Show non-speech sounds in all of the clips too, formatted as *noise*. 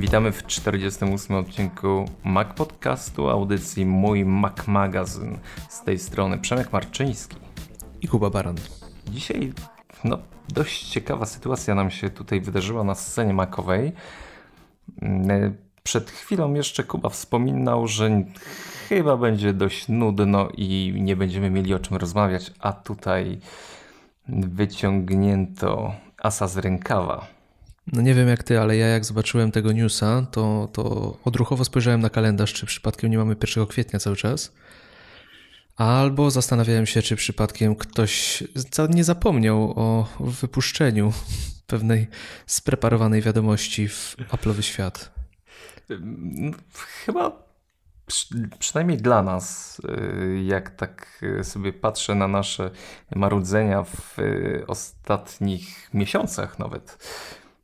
Witamy w 48 odcinku Mac Podcastu, audycji Mój Mac Magazyn. Z tej strony Przemek Marczyński i Kuba Baran. Dzisiaj no, dość ciekawa sytuacja nam się tutaj wydarzyła na scenie makowej. Mm, przed chwilą jeszcze Kuba wspominał, że chyba będzie dość nudno i nie będziemy mieli o czym rozmawiać, a tutaj wyciągnięto asa z rękawa. No nie wiem jak ty, ale ja jak zobaczyłem tego newsa, to, to odruchowo spojrzałem na kalendarz, czy przypadkiem nie mamy 1 kwietnia cały czas. Albo zastanawiałem się, czy przypadkiem ktoś nie zapomniał o wypuszczeniu pewnej spreparowanej wiadomości w Apple'owy świat. Chyba przynajmniej dla nas, y, jak tak sobie patrzę na nasze marudzenia w y, ostatnich miesiącach nawet,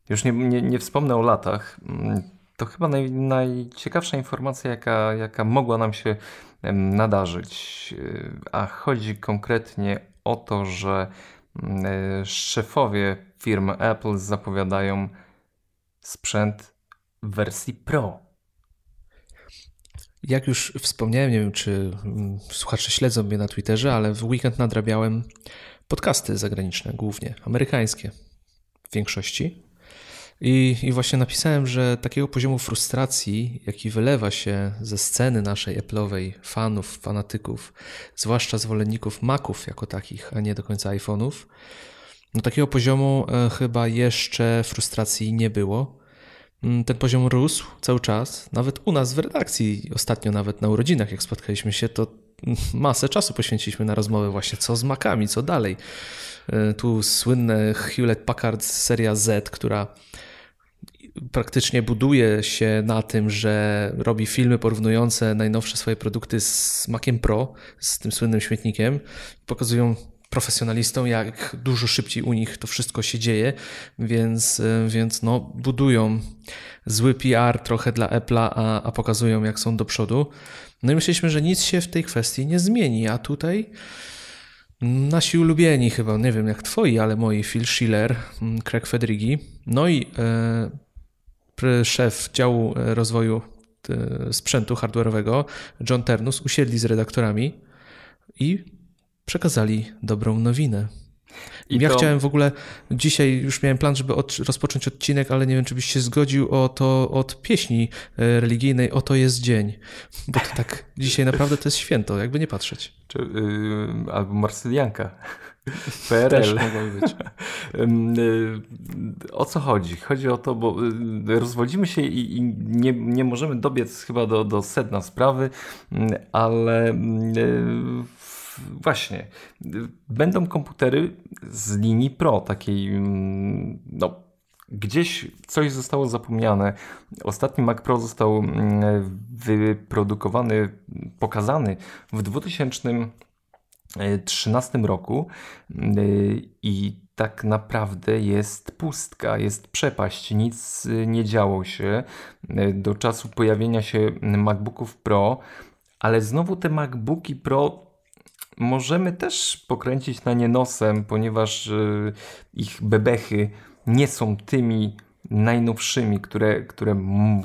już nie, nie, nie wspomnę o latach, mm, to chyba naj, najciekawsza informacja, jaka, jaka mogła nam się nadarzyć. Y, a chodzi konkretnie o to, że mm, e, szefowie firmy Apple zapowiadają sprzęt w wersji Pro. Jak już wspomniałem, nie wiem czy mm, słuchacze śledzą mnie na Twitterze, ale w weekend nadrabiałem podcasty zagraniczne, głównie amerykańskie w większości. I, I właśnie napisałem, że takiego poziomu frustracji, jaki wylewa się ze sceny naszej Apple'owej, fanów, fanatyków, zwłaszcza zwolenników Maców jako takich, a nie do końca iPhone'ów, no takiego poziomu e, chyba jeszcze frustracji nie było. Mm, ten poziom rósł cały czas, nawet u nas w redakcji, ostatnio nawet na urodzinach, jak spotkaliśmy się, to masę czasu poświęciliśmy na rozmowę właśnie co z makami, co dalej. E, tu słynne Hewlett Packard seria Z, która praktycznie buduje się na tym, że robi filmy porównujące najnowsze swoje produkty z Maciem Pro, z tym słynnym śmietnikiem. Pokazują profesjonalistom, jak dużo szybciej u nich to wszystko się dzieje, więc, więc no, budują zły PR trochę dla Apple'a, a, a pokazują, jak są do przodu. No i myśleliśmy, że nic się w tej kwestii nie zmieni, a tutaj nasi ulubieni chyba, nie wiem jak twoi, ale moi, Phil Schiller, Craig Federighi, no i e, szef działu e, rozwoju e, sprzętu hardware'owego, John Ternus, usiedli z redaktorami i przekazali dobrą nowinę. I ja to... chciałem w ogóle, dzisiaj już miałem plan, żeby od, rozpocząć odcinek, ale nie wiem, czy byś się zgodził o to od pieśni e, religijnej Oto jest dzień, bo to tak dzisiaj naprawdę to jest święto, jakby nie patrzeć. Czy, yy, albo Marsylianka. PRL. *laughs* Y, o co chodzi? Chodzi o to, bo y, rozwodzimy się i, nie, nie możemy dobiec chyba do, do sedna sprawy, ale y, właśnie będą komputery z linii Pro, takiej no, gdzieś coś zostało zapomniane. Ostatni Mac Pro został wyprodukowany, pokazany w 2000 2013 roku y, i tak naprawdę jest pustka, jest przepaść, nic nie działo się do czasu pojawienia się MacBooków Pro, ale znowu te MacBooki Pro możemy też pokręcić na nie nosem, ponieważ ich bebechy nie są tymi najnowszymi, które, które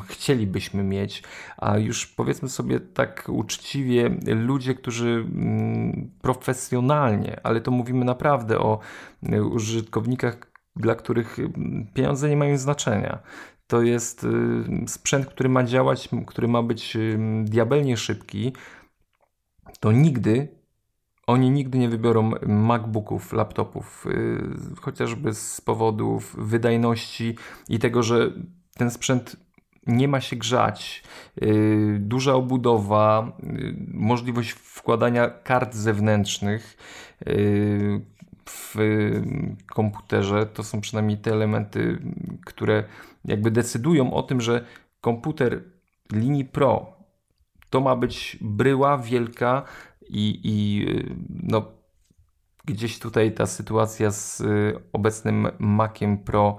chcielibyśmy mieć, a już powiedzmy sobie tak uczciwie, ludzie, którzy mm, profesjonalnie, ale to mówimy naprawdę o y, użytkownikach, dla których y, pieniądze nie mają znaczenia. To jest y, sprzęt, który ma działać, który ma być diabelnie szybki. To nigdy oni nigdy nie wybiorą MacBooków, laptopów, y, chociażby z powodów wydajności i tego, że ten sprzęt nie ma się grzać, y, duża obudowa, y, możliwość wkładania kart zewnętrznych w komputerze. To są przynajmniej te elementy, które jakby decydują o tym, że komputer linii Pro to ma być bryła wielka, i, i no, gdzieś tutaj ta sytuacja z y, obecnym Maciem Pro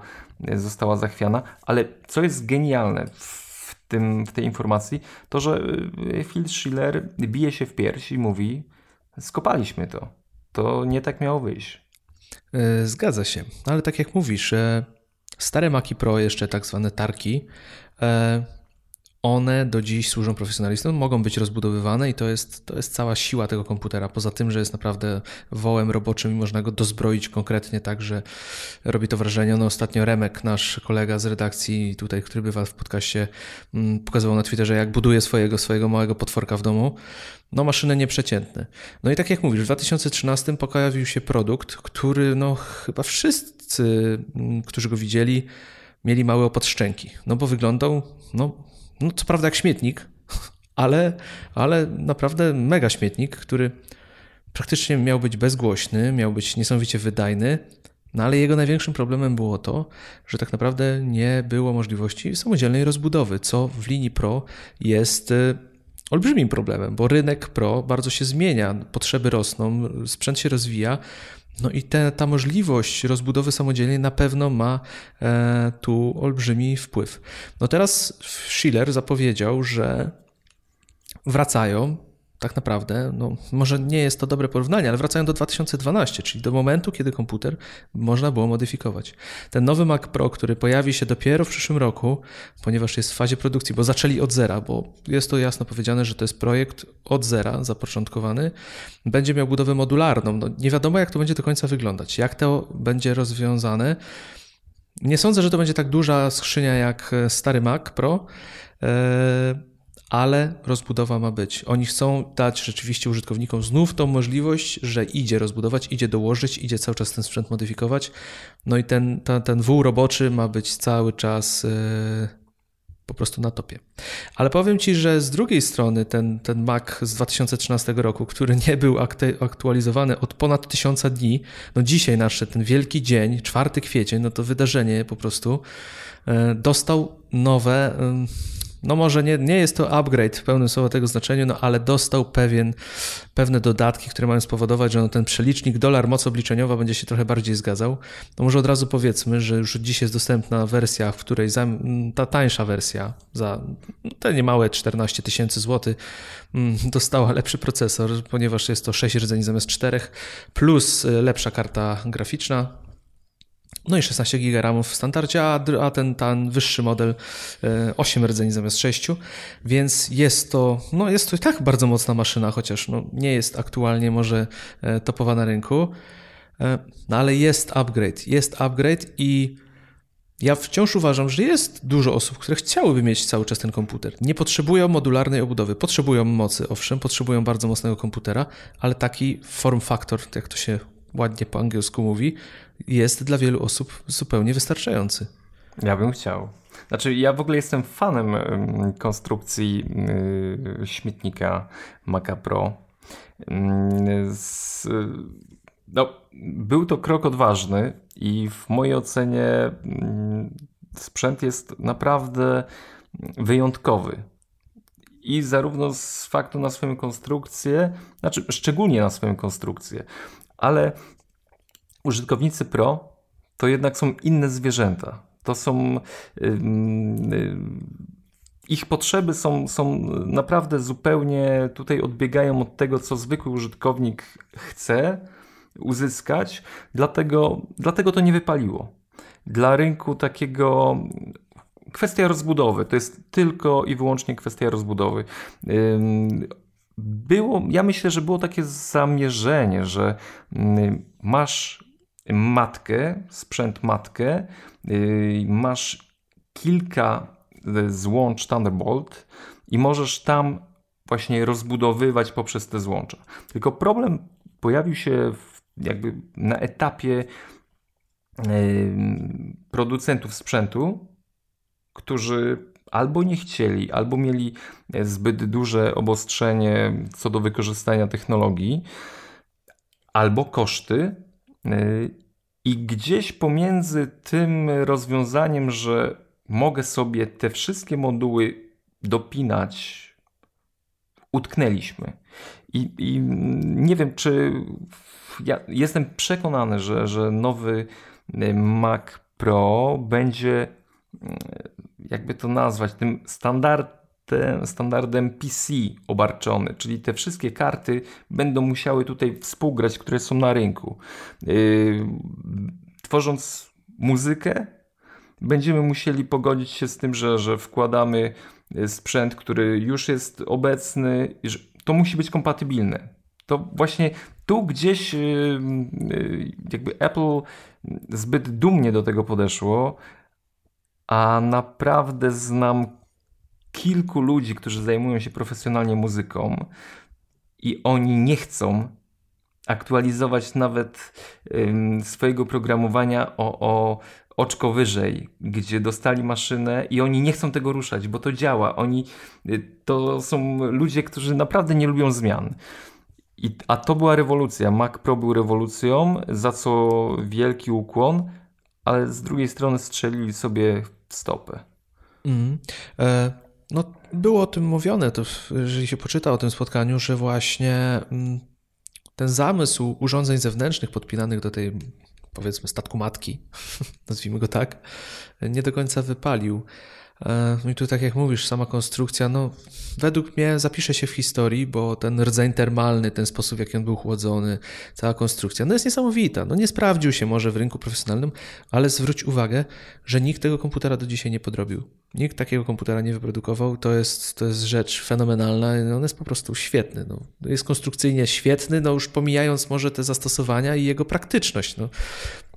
została zachwiana, ale co jest genialne w, tym, w tej informacji, to że y, Phil Schiller bije się w pierś i mówi skopaliśmy to. To nie tak miało wyjść. Zgadza się, ale tak jak mówisz, stare Maci Pro, jeszcze tak zwane tarki, one do dziś służą profesjonalistom, mogą być rozbudowywane i to jest, to jest cała siła tego komputera. Poza tym, że jest naprawdę wołem roboczym i można go dozbroić konkretnie tak, że robi to wrażenie. No ostatnio Remek, nasz kolega z redakcji tutaj, który bywa w podcaście, mm, pokazywał na Twitterze, jak buduje swojego, swojego małego potworka w domu. No maszyny nieprzeciętne. No i tak jak mówisz, w 2013 pojawił się produkt, który no chyba wszyscy, mm, którzy go widzieli, mieli małe opad szczęki. No bo wyglądał, no no co prawda jak śmietnik, ale, ale naprawdę mega śmietnik, który praktycznie miał być bezgłośny, miał być niesamowicie wydajny, no ale jego największym problemem było to, że tak naprawdę nie było możliwości samodzielnej rozbudowy, co w linii Pro jest y, olbrzymim problemem, bo rynek Pro bardzo się zmienia, potrzeby rosną, sprzęt się rozwija, no i te, ta możliwość rozbudowy samodzielnie na pewno ma e, tu olbrzymi wpływ. No teraz Schiller zapowiedział, że wracają tak naprawdę, no może nie jest to dobre porównanie, ale wracają do 2012, czyli do momentu, kiedy komputer można było modyfikować. Ten nowy Mac Pro, który pojawi się dopiero w przyszłym roku, ponieważ jest w fazie produkcji, bo zaczęli od zera, bo jest to jasno powiedziane, że to jest projekt od zera zapoczątkowany, będzie miał budowę modularną. No, nie wiadomo, jak to będzie do końca wyglądać, jak to będzie rozwiązane. Nie sądzę, że to będzie tak duża skrzynia jak stary Mac Pro. Yy, ale rozbudowa ma być. Oni chcą dać rzeczywiście użytkownikom znów tą możliwość, że idzie rozbudować, idzie dołożyć, idzie cały czas ten sprzęt modyfikować. No i ten, ten, wół roboczy ma być cały czas yy, po prostu na topie. Ale powiem Ci, że z drugiej strony ten, ten Mac z 2013 roku, który nie był aktualizowany od ponad tysiąca dni, no dzisiaj nasz ten wielki dzień, 4 kwiecień, no to wydarzenie po prostu, yy, dostał nowe. Yy, no może nie, nie jest to upgrade w pełnym słowa tego znaczeniu, no ale dostał pewien, pewne dodatki, które mają spowodować, że no ten przelicznik dolar moc obliczeniowa będzie się trochę bardziej zgadzał. No może od razu powiedzmy, że już dziś jest dostępna wersja, w której za, ta tańsza wersja za te niemałe 14 tysięcy złotych mm, dostała lepszy procesor, ponieważ jest to 6 rdzeni zamiast 4, plus y, lepsza karta graficzna, no i 16 GB w standardzie, a, ten, ten wyższy model 8 e, rdzeni zamiast 6, więc jest to, no jest to i tak bardzo mocna maszyna, chociaż no nie jest aktualnie może e, topowa na rynku, e, no ale jest upgrade, jest upgrade i ja wciąż uważam, że jest dużo osób, które chciałyby mieć cały czas ten komputer. Nie potrzebują modularnej obudowy, potrzebują mocy, owszem, potrzebują bardzo mocnego komputera, ale taki form factor, jak to się ładnie po angielsku mówi, jest dla wielu osób zupełnie wystarczający. Ja bym chciał. Znaczy, ja w ogóle jestem fanem konstrukcji y, śmietnika Maca Pro. No, był to krok odważny i w mojej ocenie sprzęt jest naprawdę wyjątkowy. I zarówno z faktu na swoją konstrukcję, znaczy szczególnie na swoją konstrukcję, ale użytkownicy Pro to jednak są inne zwierzęta. To są. ich potrzeby są, są naprawdę zupełnie tutaj odbiegają od tego, co zwykły użytkownik chce uzyskać, dlatego, dlatego to nie wypaliło. Dla rynku takiego kwestia rozbudowy, to jest tylko i wyłącznie kwestia rozbudowy było, ja myślę, że było takie zamierzenie, że masz matkę, sprzęt matkę, y, masz kilka y, złącz Thunderbolt i możesz tam właśnie rozbudowywać poprzez te złącza. Tylko problem pojawił się jakby na etapie y, producentów sprzętu, którzy albo nie chcieli, albo mieli zbyt duże obostrzenie co do wykorzystania technologii, albo koszty. E, I gdzieś pomiędzy tym rozwiązaniem, że mogę sobie te wszystkie moduły dopinać, utknęliśmy. I, i nie wiem, czy ja jestem przekonany, że, że nowy e, Mac Pro będzie jakby to nazwać, tym standardem, standardem PC obarczony, czyli te wszystkie karty będą musiały tutaj współgrać, które są na rynku. Yy, tworząc muzykę, będziemy musieli pogodzić się z tym, że, że wkładamy sprzęt, który już jest obecny, to musi być kompatybilne. To właśnie tu gdzieś jakby Apple zbyt dumnie do tego podeszło, a naprawdę znam kilku ludzi, którzy zajmują się profesjonalnie muzyką i oni nie chcą aktualizować nawet swojego programowania o, o oczko wyżej, gdzie dostali maszynę i oni nie chcą tego ruszać, bo to działa. Oni y, to są ludzie, którzy naprawdę nie lubią zmian. I, a to była rewolucja. Mac Pro był rewolucją, za co wielki ukłon, ale z drugiej strony strzelili sobie w stopę. Mm. E, no, było o tym mówione, to jeżeli się poczyta o tym spotkaniu, że właśnie mm, ten zamysł urządzeń zewnętrznych podpinanych do tej powiedzmy statku matki, *laughs* nazwijmy go tak, nie do końca wypalił. E, no i tu tak jak mówisz, sama konstrukcja, no według mnie zapisze się w historii, bo ten rdzeń termalny, ten sposób w jaki on był chłodzony, cała konstrukcja, no jest niesamowita. No nie sprawdził się może w rynku profesjonalnym, ale zwróć uwagę, że nikt tego komputera do dzisiaj nie podrobił. Nikt takiego komputera nie wyprodukował. To jest, to jest rzecz fenomenalna. No, on jest po prostu świetny. No, jest konstrukcyjnie świetny, no już pomijając może te zastosowania i jego praktyczność. No.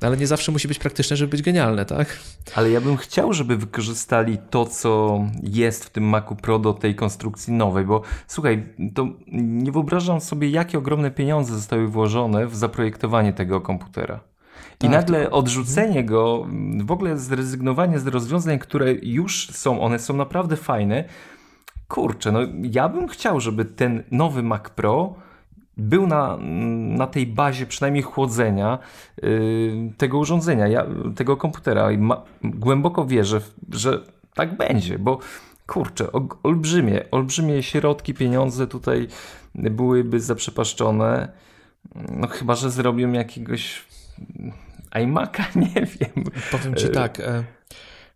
Ale nie zawsze musi być praktyczne, żeby być genialne, tak? Ale ja bym chciał, żeby wykorzystali to, co jest w tym Macu Pro do tej konstrukcji nowej, bo słuchaj, to nie wyobrażam sobie, jakie ogromne pieniądze zostały włożone w zaprojektowanie tego komputera. I tak, nagle to... odrzucenie go, w ogóle zrezygnowanie z rozwiązań, które już są, one są naprawdę fajne. Kurczę, no ja bym chciał, żeby ten nowy Mac Pro był na, na tej bazie przynajmniej chłodzenia yy, tego urządzenia, ja, tego komputera. I ma, głęboko wierzę, że tak będzie, bo kurczę, olbrzymie, olbrzymie środki, pieniądze tutaj byłyby zaprzepaszczone. No chyba, że zrobią jakiegoś iMac'a, *laughs* nie wiem. Powiem ci tak, e,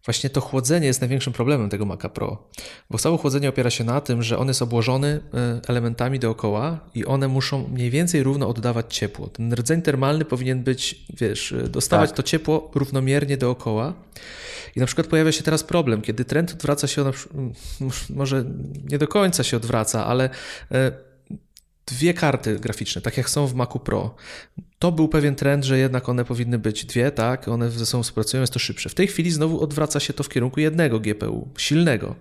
właśnie to chłodzenie jest największym problemem tego Maca Pro, bo całe chłodzenie opiera się na tym, że on jest obłożony e, elementami dookoła i one muszą mniej więcej równo oddawać ciepło. Ten rdzeń termalny powinien być, wiesz, e, dostawać tak. to ciepło równomiernie dookoła. I na przykład pojawia się teraz problem, kiedy trend odwraca się, może nie do końca się odwraca, ale dwie karty graficzne, tak jak są w Macu Pro. To był pewien trend, że jednak one powinny być dwie, tak? One ze sobą współpracują, jest to szybsze. W tej chwili znowu odwraca się to w kierunku jednego GPU, silnego.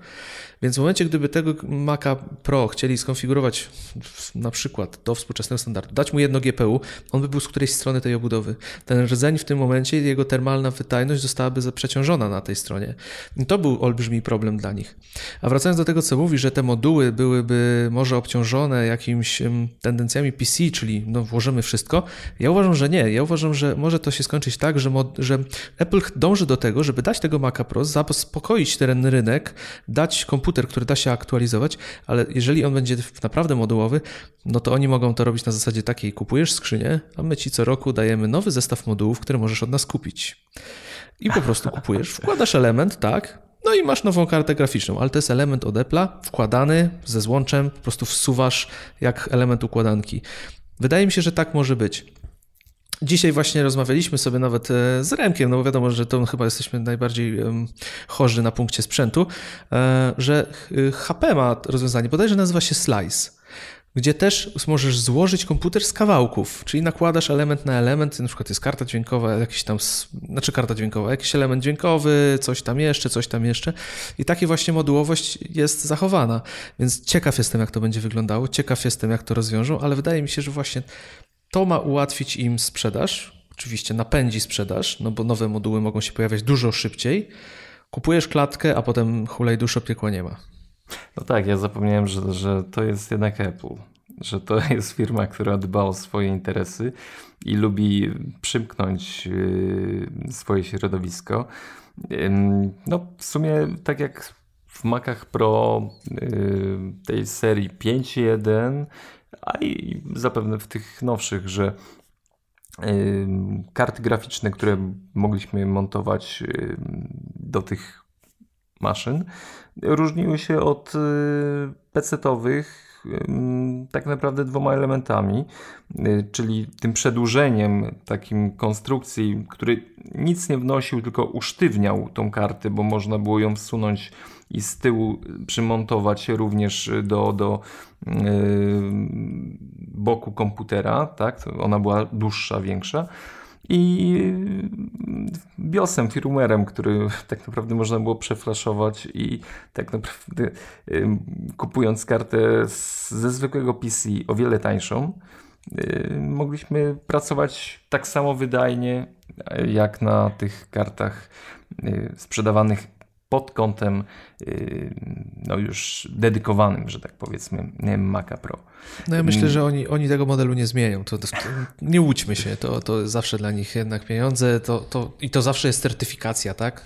Więc w momencie, gdyby tego Maca Pro chcieli skonfigurować na przykład do współczesnego standardu, dać mu jedno GPU, on by był z którejś strony tej obudowy. Ten rdzeń w tym momencie, jego termalna wydajność zostałaby przeciążona na tej stronie. I to był olbrzymi problem dla nich. A wracając do tego, co mówi, że te moduły byłyby może obciążone jakimiś tendencjami PC, czyli no, włożymy wszystko, ja uważam, że nie. Ja uważam, że może to się skończyć tak, że, mod, że Apple dąży do tego, żeby dać tego Maca Pro, zaspokoić ten rynek, dać komputer komputer, który da się aktualizować, ale jeżeli on będzie naprawdę modułowy, no to oni mogą to robić na zasadzie takiej: kupujesz skrzynię, a my ci co roku dajemy nowy zestaw modułów, które możesz od nas kupić. I po prostu *laughs* kupujesz, wkładasz element, tak, no i masz nową kartę graficzną, ale to jest element od Apple'a, wkładany ze złączem, po prostu wsuwasz jak element układanki. Wydaje mi się, że tak może być. Dzisiaj właśnie rozmawialiśmy sobie nawet e, z Remkiem, no bo wiadomo, że to chyba jesteśmy najbardziej chorzy na punkcie sprzętu, e, że HP ma rozwiązanie, bodajże nazywa się Slice gdzie też możesz złożyć komputer z kawałków, czyli nakładasz element na element, na przykład jest karta dźwiękowa, jakiś tam, znaczy karta dźwiękowa, jakiś element dźwiękowy, coś tam jeszcze, coś tam jeszcze i takie właśnie modułowość jest zachowana, więc ciekaw jestem, jak to będzie wyglądało, ciekaw jestem, jak to rozwiążą, ale wydaje mi się, że właśnie to ma ułatwić im sprzedaż, oczywiście napędzi sprzedaż, no bo nowe moduły mogą się pojawiać dużo szybciej. Kupujesz klatkę, a potem hulaj duszo piekła nie ma. No tak, ja zapomniałem, że, że to jest jednak Apple, że to *laughs* jest firma, która dba o swoje interesy i lubi przymknąć yy, swoje środowisko. No w sumie tak jak w Macach Pro yy, tej serii 5.1 a i zapewne w tych nowszych, że karty graficzne, które mogliśmy montować do tych maszyn, różniły się od y, PC-owych tak naprawdę dwoma elementami, y, czyli tym przedłużeniem takim konstrukcji, który nic nie wnosił, tylko usztywniał tą kartę, bo można było ją wsunąć i z tyłu przymontować również do, do boku komputera, tak? Ona była dłuższa, większa i BIOSem, firmware'em, który tak naprawdę można było przeflaszować i tak naprawdę kupując kartę ze zwykłego PC o wiele tańszą, mogliśmy pracować tak samo wydajnie jak na tych kartach sprzedawanych pod kątem y, no już dedykowanym, że tak powiedzmy, Maca Pro. No ja myślę, że oni, oni tego modelu nie zmienią. To, to, nie łudźmy się, to, to zawsze dla nich jednak pieniądze to, to, i to zawsze jest certyfikacja, tak?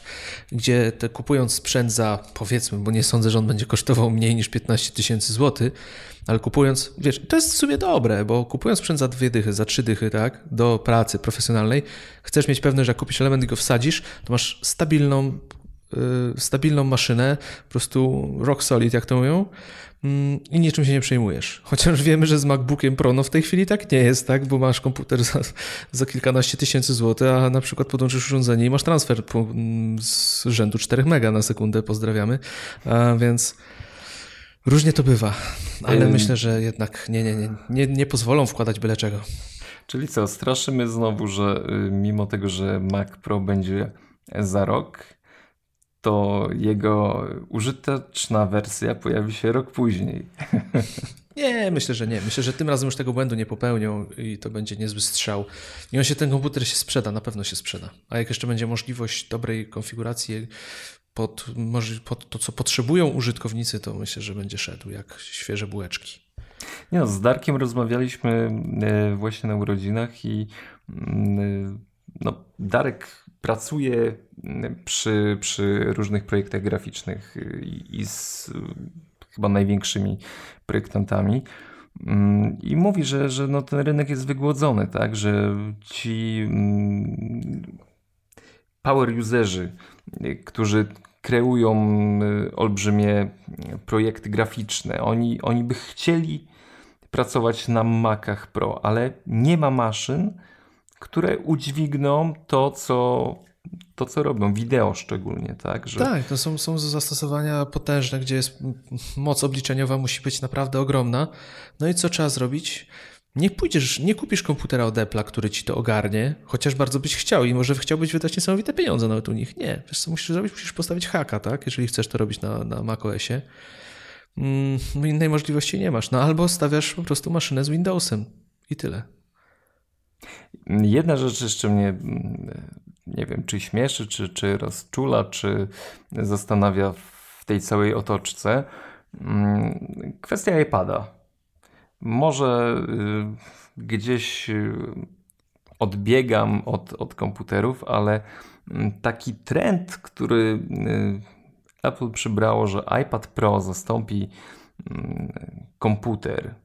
Gdzie te, kupując sprzęt za, powiedzmy, bo nie sądzę, że on będzie kosztował mniej niż 15 tysięcy złotych, ale kupując, wiesz, to jest w sumie dobre, bo kupując sprzęt za dwie dychy, za trzy dychy, tak, do pracy profesjonalnej, chcesz mieć pewność, że jak kupisz element i go wsadzisz, to masz stabilną stabilną maszynę, po prostu rock solid, jak to mówią, mm, i niczym się nie przejmujesz. Chociaż wiemy, że z MacBookiem Pro no w tej chwili tak nie jest, tak? bo masz komputer za, za kilkanaście tysięcy złotych, a na przykład podłączysz urządzenie i masz transfer po, z rzędu 4 mega na sekundę, pozdrawiamy. A więc różnie to bywa, ale myślę, że jednak nie, nie, nie, nie, nie pozwolą wkładać byle czego. Czyli co, straszymy znowu, że y, mimo tego, że Mac Pro będzie za rok, to jego użyteczna wersja pojawi się rok później. *laughs* Nie, myślę, że nie. Myślę, że tym razem już tego błędu nie popełnią i to będzie niezły strzał. I on się, ten komputer się sprzeda, na pewno się sprzeda. A jak jeszcze będzie możliwość dobrej konfiguracji pod, pod to, co potrzebują użytkownicy, to myślę, że będzie szedł jak świeże bułeczki. Nie no, z Darkiem rozmawialiśmy e, właśnie na urodzinach i mm, no, Darek pracuję mm, przy, przy różnych projektach graficznych i, i z chyba największymi projektantami. Mm, I mówi, że, że no ten rynek jest wygłodzony, tak? że ci mm, power userzy, którzy kreują olbrzymie projekty graficzne, oni, oni by chcieli pracować na Macach Pro, ale nie ma maszyn, które udźwigną to, co to, co robią, wideo szczególnie, tak? Że... Tak, to są, są zastosowania potężne, gdzie jest moc obliczeniowa musi być naprawdę ogromna. No i co trzeba zrobić? Nie pójdziesz, nie kupisz komputera od Apple'a, który ci to ogarnie, chociaż bardzo byś chciał i może chciałbyś wydać niesamowite pieniądze nawet u nich. Nie, wiesz co musisz zrobić? Musisz postawić haka, tak? Jeżeli chcesz to robić na, na macOSie. Mm, innej możliwości nie masz. No albo stawiasz po prostu maszynę z Windowsem i tyle. Jedna rzecz jeszcze mnie, nie wiem, czy śmieszy, czy, czy rozczula, czy zastanawia w tej całej otoczce. Kwestia iPada. Może y, gdzieś y, odbiegam od, od komputerów, ale taki trend, który y, Apple przybrało, że iPad Pro zastąpi komputer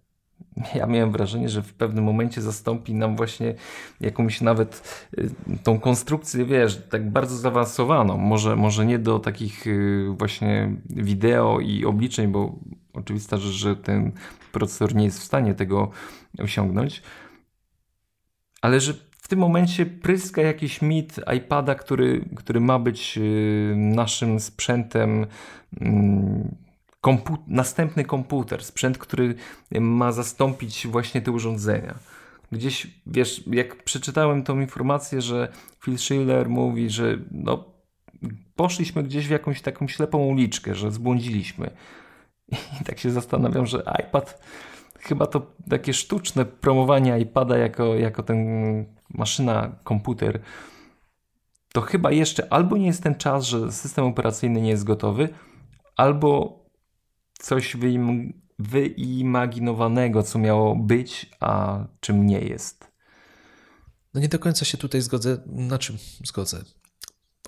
*laughs* ja miałem wrażenie, że w pewnym momencie zastąpi nam właśnie jakąś nawet y, tą konstrukcję, wiesz, tak bardzo zaawansowaną. Może, może nie do takich y, właśnie wideo i obliczeń, bo oczywista rzecz, że ten procesor nie jest w stanie tego osiągnąć, ale że w tym momencie pryska jakiś mit iPada, który, który ma być y, naszym sprzętem mm, kompu następny komputer, sprzęt, który ma zastąpić właśnie te urządzenia. Gdzieś, wiesz, jak przeczytałem tą informację, że Phil Schiller mówi, że no, poszliśmy gdzieś w jakąś taką ślepą uliczkę, że zbłądziliśmy. *laughs* I tak się zastanawiam, że iPad, chyba to takie sztuczne promowanie iPada jako, jako ten maszyna, komputer, to chyba jeszcze albo nie jest ten czas, że system operacyjny nie jest gotowy, albo coś wyim wyimaginowanego, co miało być, a czym nie jest. No nie do końca się tutaj zgodzę. Na czym zgodzę?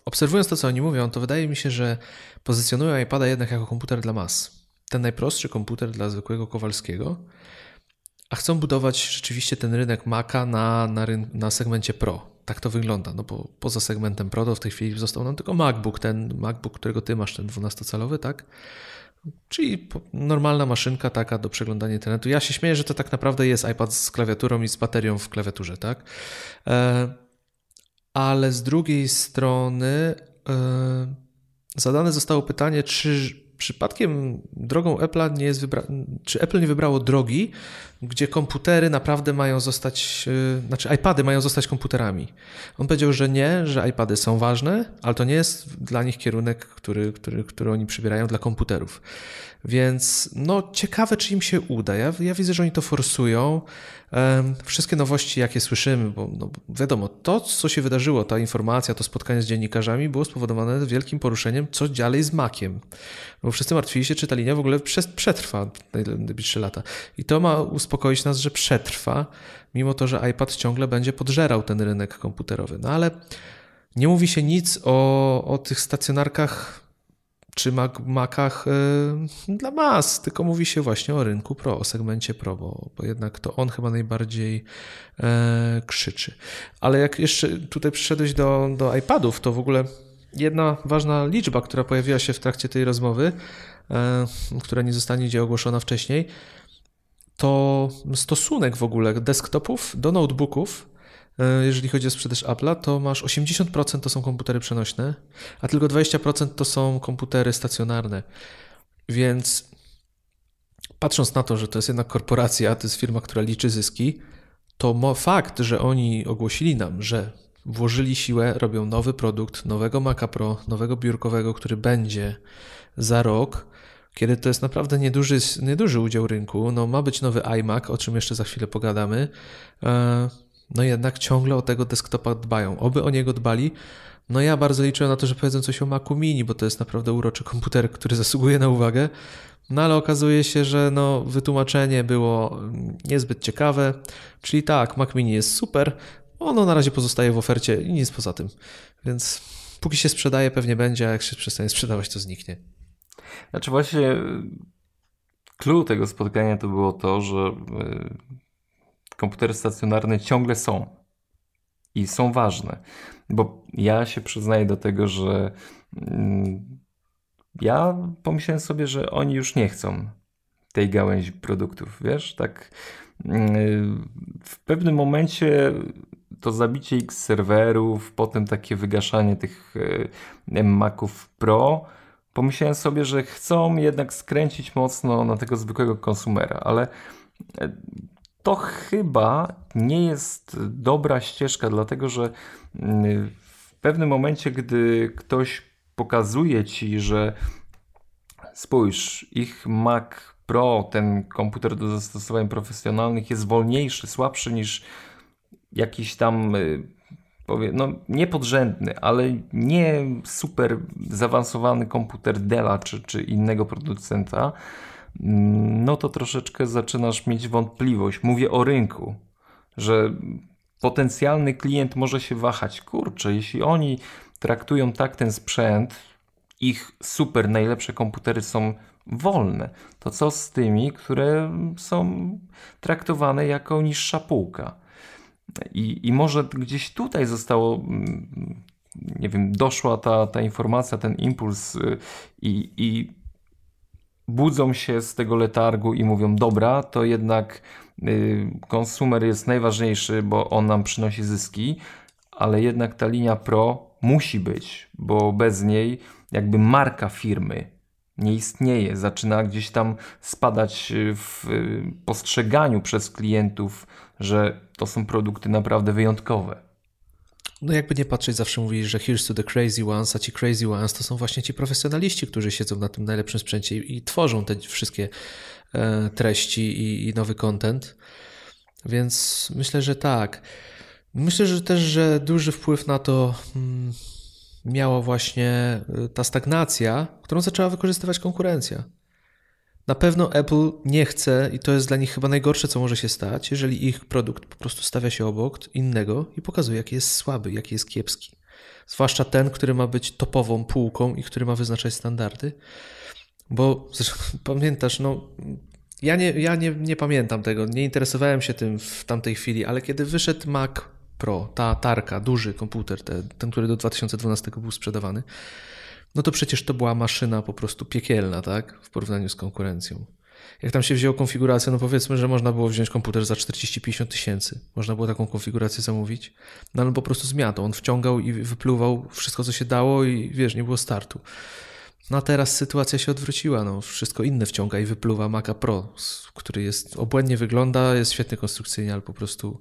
Obserwując to, co oni mówią, to wydaje mi się, że pozycjonują iPada jednak jako komputer dla mas. Ten najprostszy komputer dla zwykłego Kowalskiego, a chcą budować rzeczywiście ten rynek Maca na, na, na segmencie Pro. tak to wygląda, no bo poza segmentem Pro to w tej chwili został nam tylko MacBook, ten MacBook, którego ty masz, ten 12-calowy, tak? Czyli normalna maszynka taka do przeglądania internetu. Ja się śmieję, że to tak naprawdę jest iPad z klawiaturą i z baterią w klawiaturze, tak? E, ale z drugiej strony e, zadane zostało pytanie, czy przypadkiem drogą Apple'a nie jest wybra- czy Apple nie wybrało drogi, gdzie komputery naprawdę mają zostać, yy, znaczy iPady mają zostać komputerami. On powiedział, że nie, że iPady są ważne, ale to nie jest dla nich kierunek, który, który, który oni przybierają dla komputerów. Więc no ciekawe, czy im się uda. Ja, ja widzę, że oni to forsują. Wszystkie nowości, jakie słyszymy, bo no, wiadomo, to, co się wydarzyło, ta informacja, to spotkanie z dziennikarzami było spowodowane wielkim poruszeniem, co dalej z Maciem. Bo wszyscy martwili się, czy ta linia w ogóle przetrwa najbliższe lata. I to ma uspokoić nas, że przetrwa, mimo to, że iPad ciągle będzie podżerał ten rynek komputerowy. No ale nie mówi się nic o, o tych stacjonarkach czy Macach y, dla mas, tylko mówi się właśnie o rynku Pro, o segmencie Pro, bo, bo jednak to on chyba najbardziej e, krzyczy. Ale jak jeszcze tutaj przyszedłeś do, do iPadów, to w ogóle jedna ważna liczba, która pojawiła się w trakcie tej rozmowy, e, która nie zostanie gdzie ogłoszona wcześniej, to stosunek w ogóle desktopów do notebooków E, jeżeli chodzi o sprzedaż Apple'a, to masz 80% to są komputery przenośne, a tylko 20% to są komputery stacjonarne. Więc patrząc na to, że to jest jednak korporacja, to jest firma, która liczy zyski, to fakt, że oni ogłosili nam, że włożyli siłę, robią nowy produkt, nowego Maca Pro, nowego biurkowego, który będzie za rok, kiedy to jest naprawdę nieduży, nieduży udział rynku, no ma być nowy iMac, o czym jeszcze za chwilę pogadamy, e, no jednak ciągle o tego desktopa dbają. Oby o niego dbali. No ja bardzo liczę na to, że powiedzą coś o Macu Mini, bo to jest naprawdę uroczy komputer, który zasługuje na uwagę. No ale okazuje się, że no, wytłumaczenie było niezbyt ciekawe. Czyli tak, Mac Mini jest super, ono na razie pozostaje w ofercie i nic poza tym. Więc póki się sprzedaje, pewnie będzie, a jak się przestanie sprzedawać, to zniknie. Znaczy właśnie clue tego spotkania to było to, że y, komputery stacjonarne ciągle są i są ważne. Bo ja się przyznaję do tego, że mm, ja pomyślałem sobie, że oni już nie chcą tej gałęzi produktów, wiesz, tak mm, w pewnym momencie to zabicie X serwerów, potem takie wygaszanie tych e, Maców Pro, pomyślałem sobie, że chcą jednak skręcić mocno na tego zwykłego konsumera, ale e, to chyba nie jest dobra ścieżka, dlatego że mm, w pewnym momencie, gdy ktoś pokazuje ci, że spójrz, ich Mac Pro, ten komputer do zastosowań profesjonalnych jest wolniejszy, słabszy niż jakiś tam y, no niepodrzędny, ale nie super zaawansowany komputer Della czy, czy innego producenta, Mm, no to troszeczkę zaczynasz mieć wątpliwość. Mówię o rynku, że potencjalny klient może się wahać. Kurczę, jeśli oni traktują tak ten sprzęt, ich super najlepsze komputery są wolne, to co z tymi, które są traktowane jako niższa półka? I, i może gdzieś tutaj zostało mm, nie wiem, doszła ta, ta informacja, ten impuls y, i, i budzą się z tego letargu i mówią: Dobra, to jednak y, konsumer jest najważniejszy, bo on nam przynosi zyski, ale jednak ta linia Pro musi być, bo bez niej jakby marka firmy nie istnieje, zaczyna gdzieś tam spadać w postrzeganiu przez klientów, że to są produkty naprawdę wyjątkowe. No jakby nie patrzeć, zawsze mówisz, że here's to the crazy ones, a ci crazy ones to są właśnie ci profesjonaliści, którzy siedzą na tym najlepszym sprzęcie i, tworzą te wszystkie e, treści i, i nowy content. Więc myślę, że tak. Myślę, że też, że duży wpływ na to mm, miała właśnie e, ta stagnacja, którą zaczęła wykorzystywać konkurencja. Na pewno Apple nie chce, i to jest dla nich chyba najgorsze, co może się stać, jeżeli ich produkt po prostu stawia się obok innego i pokazuje, jaki jest słaby, jaki jest kiepski. Zwłaszcza ten, który ma być topową półką i który ma wyznaczać standardy. Bo *laughs* pamiętasz, no, ja, nie, ja nie, nie pamiętam tego, nie interesowałem się tym w tamtej chwili, ale kiedy wyszedł Mac Pro, ta tarka, duży komputer, te, ten, który do 2012 był sprzedawany, no to przecież to była maszyna po prostu piekielna, tak? W porównaniu z konkurencją. Jak tam się wzięło konfigurację, no powiedzmy, że można było wziąć komputer za 40-50 tysięcy. Można było taką konfigurację zamówić. No ale po prostu zmiatał. On wciągał i wypluwał wszystko, co się dało i wiesz, nie było startu. No a teraz sytuacja się odwróciła. No, wszystko inne wciąga i wypluwa Maca Pro, który jest obłędnie wygląda, jest świetny konstrukcyjnie, ale po prostu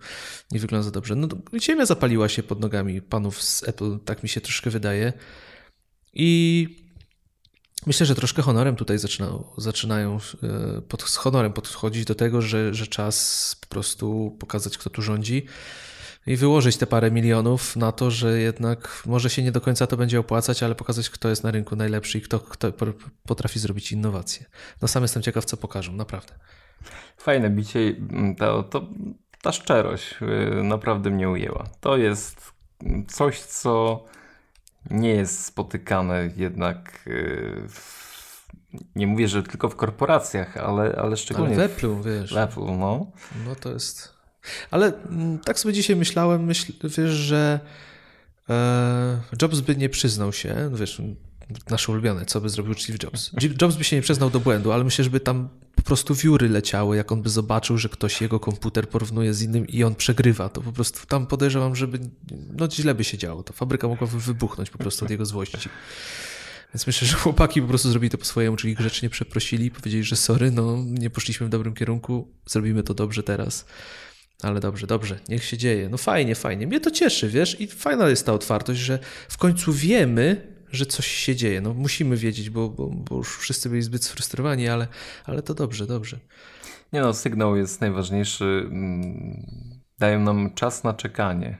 nie wygląda za dobrze. No, ziemia zapaliła się pod nogami panów z Apple, tak mi się troszkę wydaje. I myślę, że troszkę honorem tutaj zaczynają, zaczynają e, pod, z honorem podchodzić do tego, że, że czas po prostu pokazać, kto tu rządzi i wyłożyć te parę milionów na to, że jednak może się nie do końca to będzie opłacać, ale pokazać, kto jest na rynku najlepszy i kto, kto potrafi zrobić innowacje. No sam jestem ciekaw, co pokażą, naprawdę. Fajne bicie, to, to, ta szczerość y, naprawdę mnie ujęła. To jest coś, co nie jest spotykane jednak y, w, nie mówię, że tylko w korporacjach, ale, ale szczególnie ale w Apple, wiesz. W Apple, no. No to jest ale mm, tak sobie dzisiaj myślałem, myśl, wiesz, że e, Jobs by nie przyznał się, wiesz, nasze ulubione, co by zrobił Steve Jobs. Jobs by się nie przyznał do błędu, ale myślę, żeby tam po prostu wióry leciały, jak on by zobaczył, że ktoś jego komputer porównuje z innym i on przegrywa, to po prostu tam podejrzewam, żeby no źle by się działo. Ta fabryka mogłaby wybuchnąć po prostu od jego złości. Więc myślę, że chłopaki po prostu zrobili to po swojemu, czyli grzecznie przeprosili, powiedzieli, że sorry, no nie poszliśmy w dobrym kierunku, zrobimy to dobrze teraz. Ale dobrze, dobrze, niech się dzieje. No fajnie, fajnie. Mnie to cieszy, wiesz, i fajna jest ta otwartość, że w końcu wiemy, że coś się dzieje. No musimy wiedzieć, bo, bo, bo już wszyscy byli zbyt sfrustrowani, ale, ale to dobrze, dobrze. Nie no, sygnał jest najważniejszy. Dają nam czas na czekanie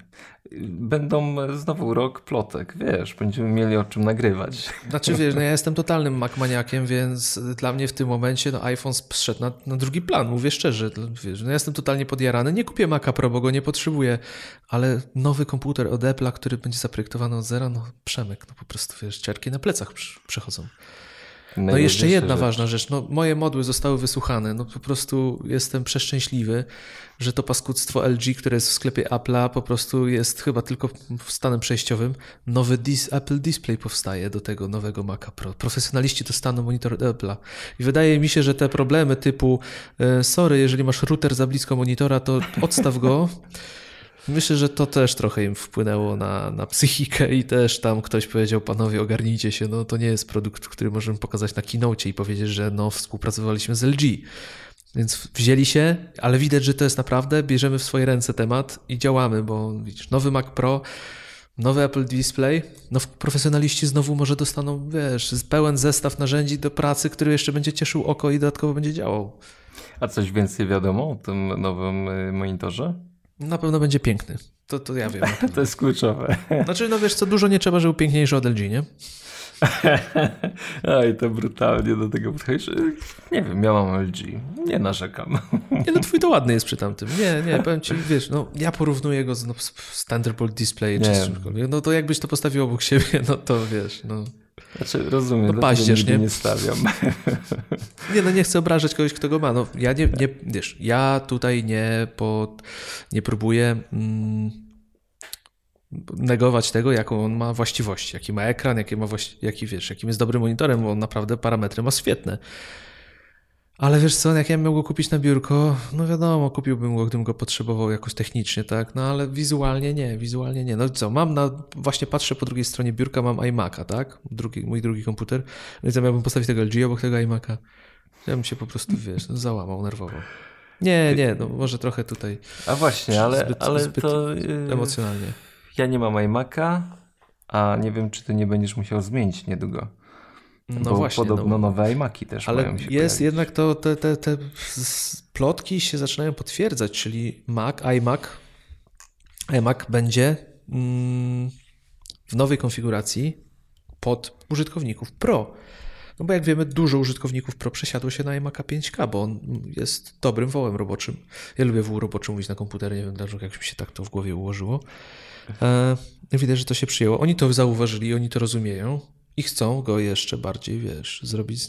będą znowu rok plotek, wiesz, będziemy mieli o czym nagrywać. Znaczy wiesz, no ja jestem totalnym Mac-maniakiem, więc dla mnie w tym momencie no, iPhone zszedł na, na drugi plan, mówię szczerze, wiesz, no ja jestem totalnie podjarany, nie kupię Maca Pro, bo go nie potrzebuję, ale nowy komputer od Apple'a, który będzie zaprojektowany od zera, no Przemek, no po prostu wiesz, ciarki na plecach przechodzą. No i jeszcze jedna rzecz. ważna rzecz. No, moje modły zostały wysłuchane. No po prostu jestem przeszczęśliwy, że to paskudztwo LG, które jest w sklepie Apple'a, po prostu jest chyba tylko stanem przejściowym. Nowy dis Apple Display powstaje do tego nowego Maca Pro. Profesjonaliści dostaną monitor Apple'a. I wydaje mi się, że te problemy typu e, sorry, jeżeli masz router za blisko monitora, to odstaw go. Myślę, że to też trochę im wpłynęło na, na psychikę i też tam ktoś powiedział, panowie ogarnijcie się, no to nie jest produkt, który możemy pokazać na kinocie i powiedzieć, że no współpracowaliśmy z LG. Więc wzięli się, ale widać, że to jest naprawdę, bierzemy w swoje ręce temat i działamy, bo widzisz, nowy Mac Pro, nowy Apple Display, no profesjonaliści znowu może dostaną, wiesz, pełen zestaw narzędzi do pracy, który jeszcze będzie cieszył oko i dodatkowo będzie działał. A coś więcej wiadomo o tym nowym y, monitorze? Na pewno będzie piękny. To, to ja wiem. *laughs* to jest kluczowe. *laughs* Znaczy, no wiesz co, dużo nie trzeba, żeby piękniejszy od LG, nie? *laughs* Oj, to brutalnie do tego podchodzisz. Nie wiem, ja mam LG. Nie narzekam. Nie, no twój to ładny jest przy tamtym. Nie, nie, powiem ci, wiesz, no ja porównuję go z, no, z Thunderbolt Display czy z czymkolwiek. No to jakbyś to postawił obok siebie, no to wiesz, no... Znaczy, rozumiem, no paździerz, nie? nie stawiam. *laughs* Nie, no nie chcę obrażać kogoś, kto go ma. No, ja nie, nie wiesz, ja tutaj nie, pod, nie próbuję mm, negować tego, jaką on ma właściwości, jaki ma ekran, jaki, ma właści- jaki, wiesz, jakim jest dobrym monitorem, bo on naprawdę parametry ma świetne. Ale wiesz co, jak ja miał go kupić na biurko, no wiadomo, kupiłbym go, gdybym go potrzebował jakoś technicznie, tak? No ale wizualnie nie, wizualnie nie. No co, mam na, właśnie patrzę po drugiej stronie biurka, mam iMac'a, tak? Drugi, mój drugi komputer. No i co, miałbym postawić tego LG obok tego iMac'a? Ja bym się po prostu, wiesz, no, załamał nerwowo. Nie, nie, no może trochę tutaj. A właśnie, ale, zbyt, ale zbyt to. Yy, emocjonalnie. Ja nie mam iMac'a, a nie wiem, czy ty nie będziesz musiał zmienić niedługo. No Bo właśnie. Podobno no, nowe iMaki też ale mają się jest pojawić. jednak to, te, te, te plotki się zaczynają potwierdzać, czyli Mac, iMac, iMac będzie mm, w nowej konfiguracji pod użytkowników Pro. No bo jak wiemy, dużo użytkowników Pro przesiadło się na iMac'a 5K, bo on jest dobrym wołem roboczym. Ja lubię wół roboczy mówić na komputerze, nie wiem dlaczego, jak mi się tak to w głowie ułożyło. E, widać, że to się przyjęło. Oni to zauważyli, oni to rozumieją i chcą go jeszcze bardziej, wiesz, zrobić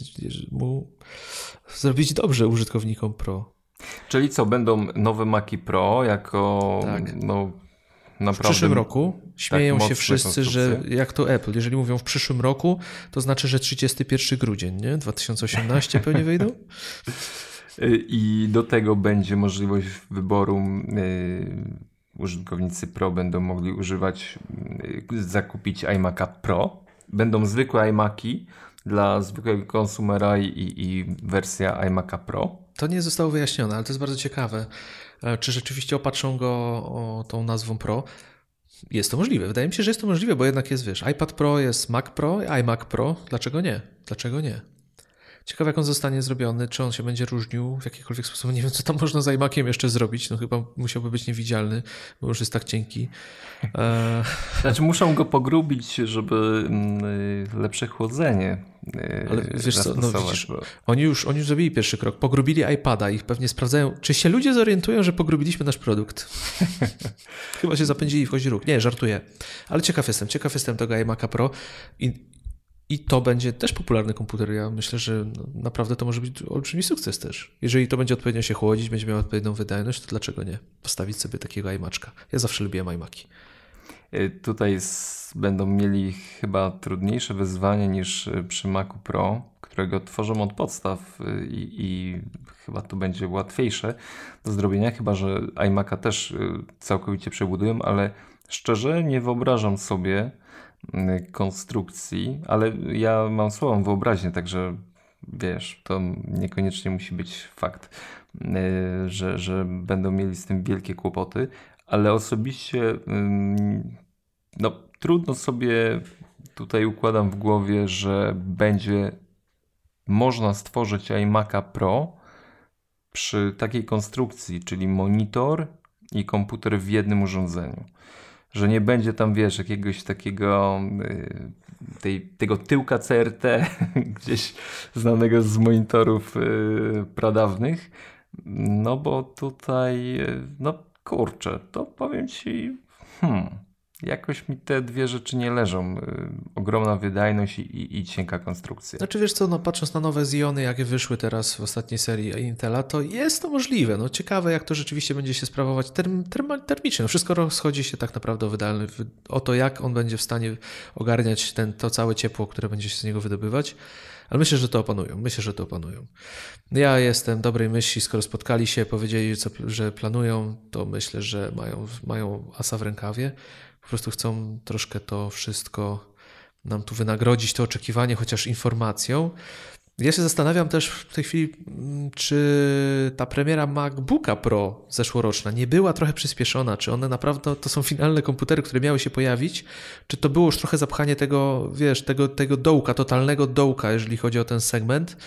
mu, zrobić dobrze użytkownikom Pro. Czyli co, będą nowe Maci Pro jako tak. no, naprawdę. W przyszłym roku śmieją tak się wszyscy, że jak to Apple, jeżeli mówią w przyszłym roku, to znaczy, że 31 grudzień, nie? 2018 *laughs* pewnie wyjdą? I do tego będzie możliwość wyboru. Yy, użytkownicy Pro będą mogli używać, yy, zakupić iMac'a Pro. Będą zwykłe iMac'i dla zwykłego konsumera i, i wersja iMac'a Pro. To nie zostało wyjaśnione, ale to jest bardzo ciekawe. E, czy rzeczywiście opatrzą go tą nazwą Pro? Jest to możliwe. Wydaje mi się, że jest to możliwe, bo jednak jest, wiesz, iPad Pro, jest Mac Pro, iMac Pro. Dlaczego nie? Dlaczego nie? Ciekawe, jak on zostanie zrobiony, czy on się będzie różnił w jakikolwiek sposób. Nie wiem, co tam można z iMaciem jeszcze zrobić. No chyba musiałby być niewidzialny, bo już jest tak cienki. E... Znaczy muszą go pogrubić, żeby mm, y, lepsze chłodzenie y, Ale wiesz co, no widzisz, bo... oni, już, oni już zrobili pierwszy krok. Pogrubili iPada i pewnie sprawdzają, czy się ludzie zorientują, że pogrubiliśmy nasz produkt. *laughs* chyba się zapędzili w róg. Nie, żartuję. Ale ciekaw jestem, ciekaw jestem tego iMac'a Pro i i to będzie też popularny komputer. Ja myślę, że naprawdę to może być olbrzymi sukces też. Jeżeli to będzie odpowiednio się chłodzić, będzie miał odpowiednią wydajność, to dlaczego nie? Postawić sobie takiego iMaczka. Ja zawsze lubiłem iMaki. Y, tutaj będą mieli chyba trudniejsze wyzwanie niż y, przy Macu Pro, którego tworzą od podstaw y, i, i chyba to będzie łatwiejsze do zrobienia, chyba że iMac'a też całkowicie przebudują, ale szczerze nie wyobrażam sobie, konstrukcji, ale ja mam słabą wyobraźnię, także wiesz, to niekoniecznie musi być fakt, y, że, że będą mieli z tym wielkie kłopoty, ale osobiście no, trudno sobie tutaj układam w głowie, że będzie można stworzyć iMac'a Pro przy takiej konstrukcji, czyli monitor i komputer w jednym urządzeniu że nie będzie tam, wiesz, jakiegoś takiego y, tej, tego tyłka CRT *laughs* gdzieś znanego z monitorów y, pradawnych, no bo tutaj, y, no kurczę, to powiem Ci, hmm, jakoś mi te dwie rzeczy nie leżą. Y, ogromna wydajność i, i, i cienka konstrukcja. Znaczy wiesz co, no patrząc na nowe Ziony, jakie wyszły teraz w ostatniej serii Intela, to jest to możliwe. No ciekawe, jak to rzeczywiście będzie się sprawować term, term, termicznie. No, wszystko rozchodzi się tak naprawdę o, wydalny, o to, jak on będzie w stanie ogarniać ten, to całe ciepło, które będzie się z niego wydobywać. Ale myślę, że to opanują. Myślę, że to opanują. Ja jestem dobrej myśli, skoro spotkali się, powiedzieli, co, że planują, to myślę, że mają, mają asa w rękawie po prostu chcą troszkę to wszystko nam tu wynagrodzić, to oczekiwanie chociaż informacją. Ja się zastanawiam też w tej chwili, mm, czy ta premiera MacBooka Pro zeszłoroczna nie była trochę przyspieszona, czy one naprawdę to są finalne komputery, które miały się pojawić, czy to było już trochę zapchanie tego, wiesz, tego, tego dołka, totalnego dołka, jeżeli chodzi o ten segment.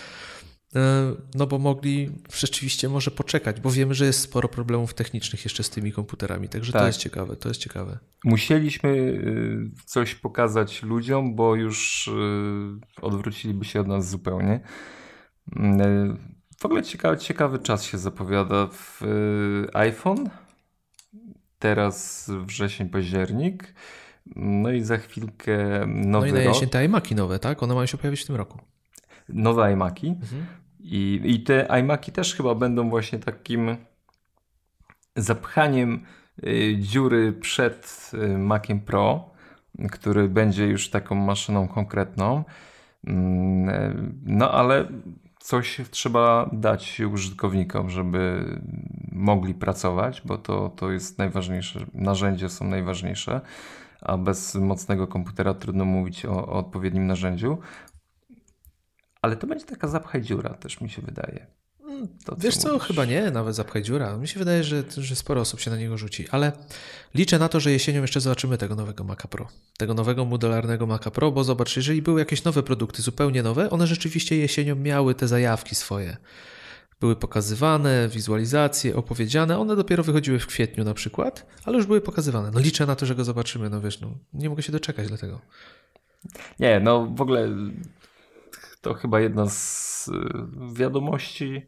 E, no bo mogli rzeczywiście może poczekać, bo wiemy, że jest sporo problemów technicznych jeszcze z tymi komputerami, także tak. to jest ciekawe, to jest ciekawe. Musieliśmy y, coś pokazać ludziom, bo już y, odwróciliby się od nas zupełnie. Mm, y, w ogóle ciekawy, ciekawy czas się zapowiada w iPhone. Teraz wrzesień, październik. No i za chwilkę nowy No i na jesień te iMaki nowe, tak? One mają się pojawić w tym roku. Nowe iMaki. Mhm. I, I te iMaki też chyba będą właśnie takim zapchaniem y, dziury przed y, Maciem Pro, który będzie już taką maszyną konkretną. Mm, y, no ale coś trzeba dać użytkownikom, żeby mogli pracować, bo to, to jest najważniejsze. Narzędzia są najważniejsze, a bez mocnego komputera trudno mówić o, o odpowiednim narzędziu. Ale to będzie taka zapchaj dziura, też mi się wydaje. To, co Wiesz co, mówisz. chyba nie, nawet zapchaj dziura. Mi się wydaje, że, że sporo osób się na niego rzuci, ale liczę na to, że jesienią jeszcze zobaczymy tego nowego Maca Pro. Tego nowego modularnego Maca Pro, bo zobacz, jeżeli były jakieś nowe produkty, zupełnie nowe, one rzeczywiście jesienią miały te zajawki swoje. Były pokazywane, wizualizacje, opowiedziane, one dopiero wychodziły w kwietniu na przykład, ale już były pokazywane. No liczę na to, że go zobaczymy, no wiesz, no, nie mogę się doczekać dlatego. Nie, no w ogóle to chyba jedna z y, wiadomości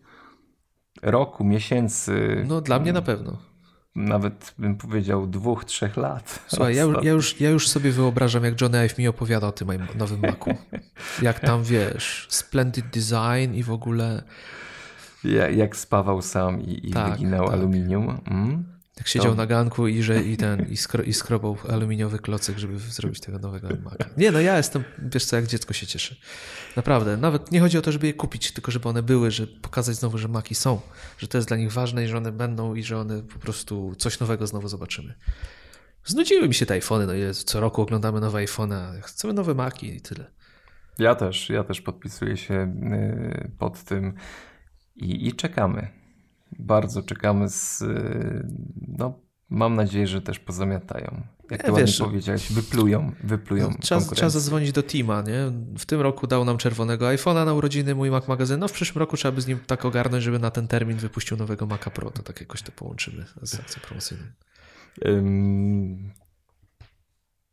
roku, miesięcy. No dla mnie na pewno. Nawet bym powiedział dwóch, trzech lat. Słuchaj, ja, ja, już, ja już sobie wyobrażam, jak Johnny Ive mi opowiada o tym moim nowym Macu. *laughs* Jak tam wiesz, splendid design i w ogóle. Ja, jak spawał sam i, i tak, wyginał tak. aluminium. Mm. Jak siedział to... na ganku i, że, i ten, i, skro, i skrobał aluminiowy klocek, żeby zrobić tego nowego Maca. Nie, no ja jestem, wiesz co, jak dziecko się cieszy. Naprawdę. Nawet nie chodzi o to, żeby je kupić, tylko żeby one były, żeby pokazać znowu, że Maki są, że to jest dla nich ważne i że one będą i że one po prostu coś nowego znowu zobaczymy. Znudziły mi się te iPhony, no jest, co roku oglądamy nowe iPhony, chcemy nowe Maki i tyle. Ja też, ja też podpisuję się y, pod tym i, i czekamy. Bardzo czekamy z, y, no mam nadzieję, że też pozamiatają. Jak ja, to wiesz, ładnie powiedziałeś, wyplują, wyplują no, trzeba, trzeba zadzwonić do Tima, nie? W tym roku dał nam czerwonego iPhone'a na urodziny mój Mac Magazyn, no w przyszłym roku trzeba by z nim tak ogarnąć, żeby na ten termin wypuścił nowego Maca Pro, to tak jakoś to połączymy z akcją promocyjną.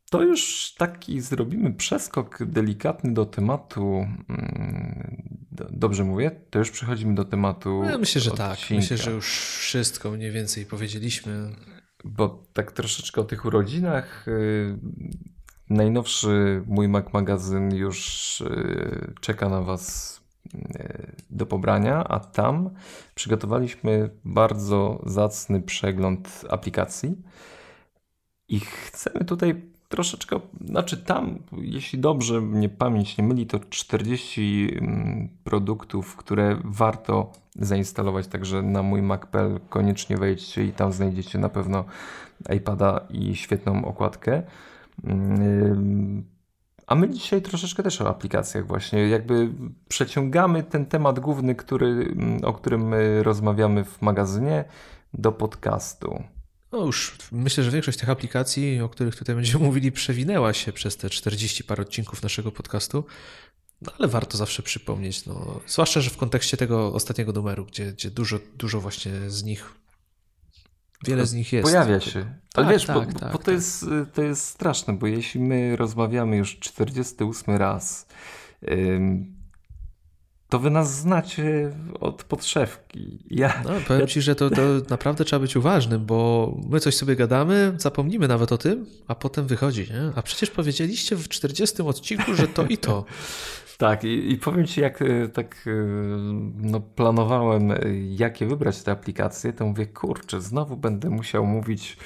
To już taki zrobimy przeskok delikatny do tematu. Mm, dobrze mówię? To już przechodzimy do tematu. No ja myślę, że tak. Myślę, że już wszystko mniej więcej powiedzieliśmy. Bo tak troszeczkę o tych urodzinach. Y, najnowszy mój Mac magazyn już y, czeka na Was y, do pobrania, a tam przygotowaliśmy bardzo zacny przegląd aplikacji. I chcemy tutaj troszeczkę, znaczy tam, jeśli dobrze mnie pamięć nie myli, to 40 mm, produktów, które warto zainstalować, także na mój Mac.pl koniecznie wejdźcie i tam znajdziecie na pewno iPada i świetną okładkę. Mm, a my dzisiaj troszeczkę też o aplikacjach właśnie, jakby przeciągamy ten temat główny, który, mm, o którym rozmawiamy w magazynie do podcastu. No już myślę, że większość tych aplikacji, o których tutaj będziemy mówili, przewinęła się przez te 40 par odcinków naszego podcastu. No ale warto zawsze przypomnieć, no, zwłaszcza, że w kontekście tego ostatniego numeru, gdzie, gdzie dużo, dużo właśnie z nich, wiele z nich jest. Pojawia się. Ale tak, wiesz, tak, bo, tak, bo to, tak. Jest, to jest straszne, bo jeśli my rozmawiamy już 48 raz, to wy nas znacie od podszewki. Ja, no, powiem ja... ci, że to, to naprawdę trzeba być uważnym, bo my coś sobie gadamy, zapomnimy nawet o tym, a potem wychodzi. Nie? A przecież powiedzieliście w 40 odcinku, że to i to. *laughs* Tak, i, i, powiem Ci, jak e, tak e, no, planowałem, e, jakie wybrać te aplikacje, to mówię, kurczę, znowu będę musiał mówić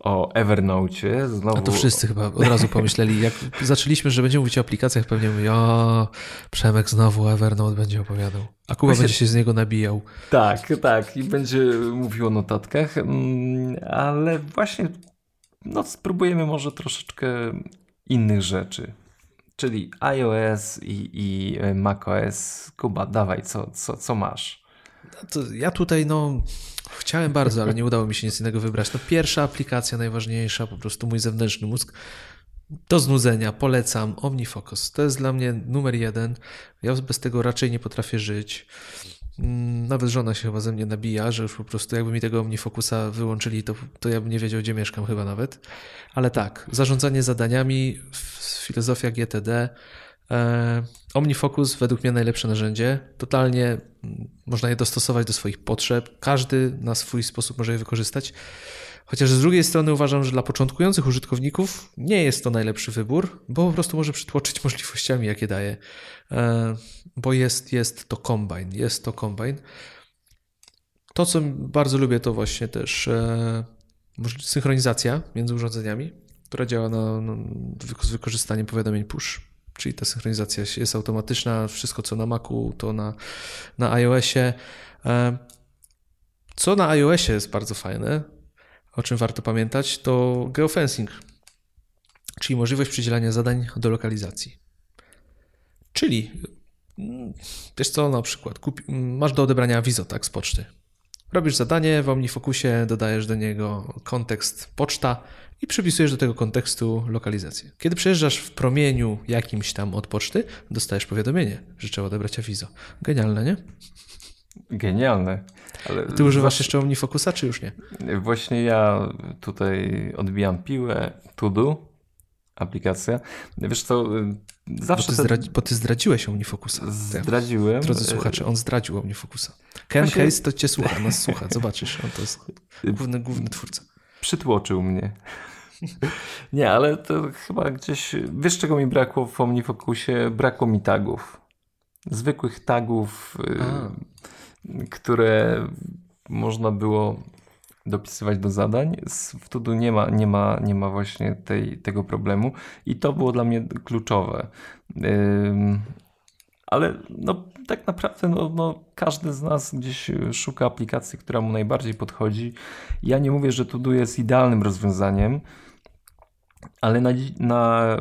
o Evernote. Znowu... A to wszyscy chyba od razu pomyśleli, jak zaczęliśmy, że będziemy mówić o aplikacjach, pewnie mówili, o, Przemek znowu Evernote będzie opowiadał. A Kuba będzie się z niego nabijał. Tak, tak. I będzie mówił o notatkach, mm, ale właśnie no, spróbujemy może troszeczkę innych rzeczy. Czyli iOS i, i macOS. Kuba, dawaj, co, co, co masz? Ja tutaj, no, Chciałem bardzo, ale nie udało mi się nic innego wybrać. No pierwsza aplikacja, najważniejsza, po prostu mój zewnętrzny mózg. Do znudzenia polecam OmniFocus. To jest dla mnie numer jeden. Ja bez tego raczej nie potrafię żyć. Mm, nawet żona się chyba ze mnie nabija, że już po prostu jakby mi tego OmniFocusa wyłączyli, to, to ja bym nie wiedział, gdzie mieszkam chyba nawet. Ale tak, zarządzanie zadaniami, filozofia GTD, OmniFocus według mnie najlepsze narzędzie. Totalnie można je dostosować do swoich potrzeb. Każdy na swój sposób może je wykorzystać. Chociaż z drugiej strony uważam, że dla początkujących użytkowników nie jest to najlepszy wybór, bo po prostu może przytłoczyć *laughs* możliwościami, jakie daje. E, bo jest, jest to Combine. Jest to Combine. To, co bardzo lubię, to właśnie też e, synchronizacja między urządzeniami, która działa na, na, z wykorzystaniem powiadomień push czyli ta synchronizacja jest automatyczna, wszystko co na Macu, to na, na iOSie. E, co na iOSie jest bardzo fajne, o czym warto pamiętać, to geofencing, czyli możliwość przydzielania zadań do lokalizacji. Czyli, mm, wiesz co, na przykład kupi, masz do odebrania wizo, tak, z poczty. Robisz zadanie w OmniFocusie, dodajesz do niego kontekst poczta i przypisujesz do tego kontekstu lokalizację. Kiedy przejeżdżasz w promieniu jakimś tam od poczty, dostajesz powiadomienie, że trzeba odebrać awizo. Genialne, nie? Genialne. Ale Ty używasz jeszcze OmniFocusa, czy już nie? Właśnie ja tutaj odbijam piłę, Tudu, aplikacja. Wiesz co, zawsze... Bo ty, zdradzi, bo ty zdradziłeś OmniFocusa. Zdradziłem. Drodzy słuchacze, on zdradził OmniFocusa. Ken Właśnie... Case to cię słucha, nas słucha, zobaczysz, on to jest główny, główny twórca. Przytłoczył mnie. *laughs* Nie, ale to chyba gdzieś. Wiesz, czego mi brakło w OmniFocusie? Brakło mi tagów. Zwykłych tagów, y, które można było dopisywać do zadań. W Tudu nie ma, nie ma, nie ma właśnie tej, tego problemu i to było dla mnie kluczowe. Ale no, tak naprawdę no, no, każdy z nas gdzieś szuka aplikacji, która mu najbardziej podchodzi. Ja nie mówię, że Tudu jest idealnym rozwiązaniem, ale na, na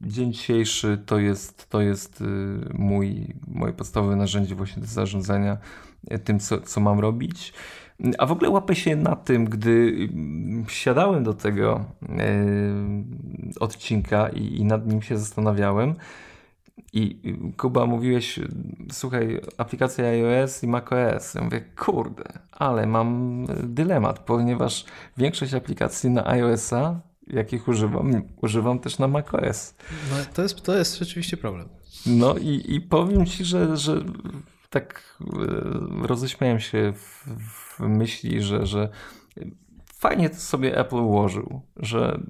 dzień dzisiejszy to jest, to jest y, mój, moje podstawowe narzędzie właśnie do zarządzania y, tym, co, co mam robić. A w ogóle łapę się na tym, gdy mm, siadałem do tego yy, odcinka i, i, nad nim się zastanawiałem. I Kuba mówiłeś, słuchaj, aplikacja iOS i macOS. Ja mówię, kurde, ale mam dylemat, ponieważ większość aplikacji na iOS-a, jakich używam, używam też na macOS. No, to, jest, to jest rzeczywiście problem. No i, i powiem ci, że, że tak e, roześmiałem się w, w myśli, że, że fajnie to sobie Apple ułożył, że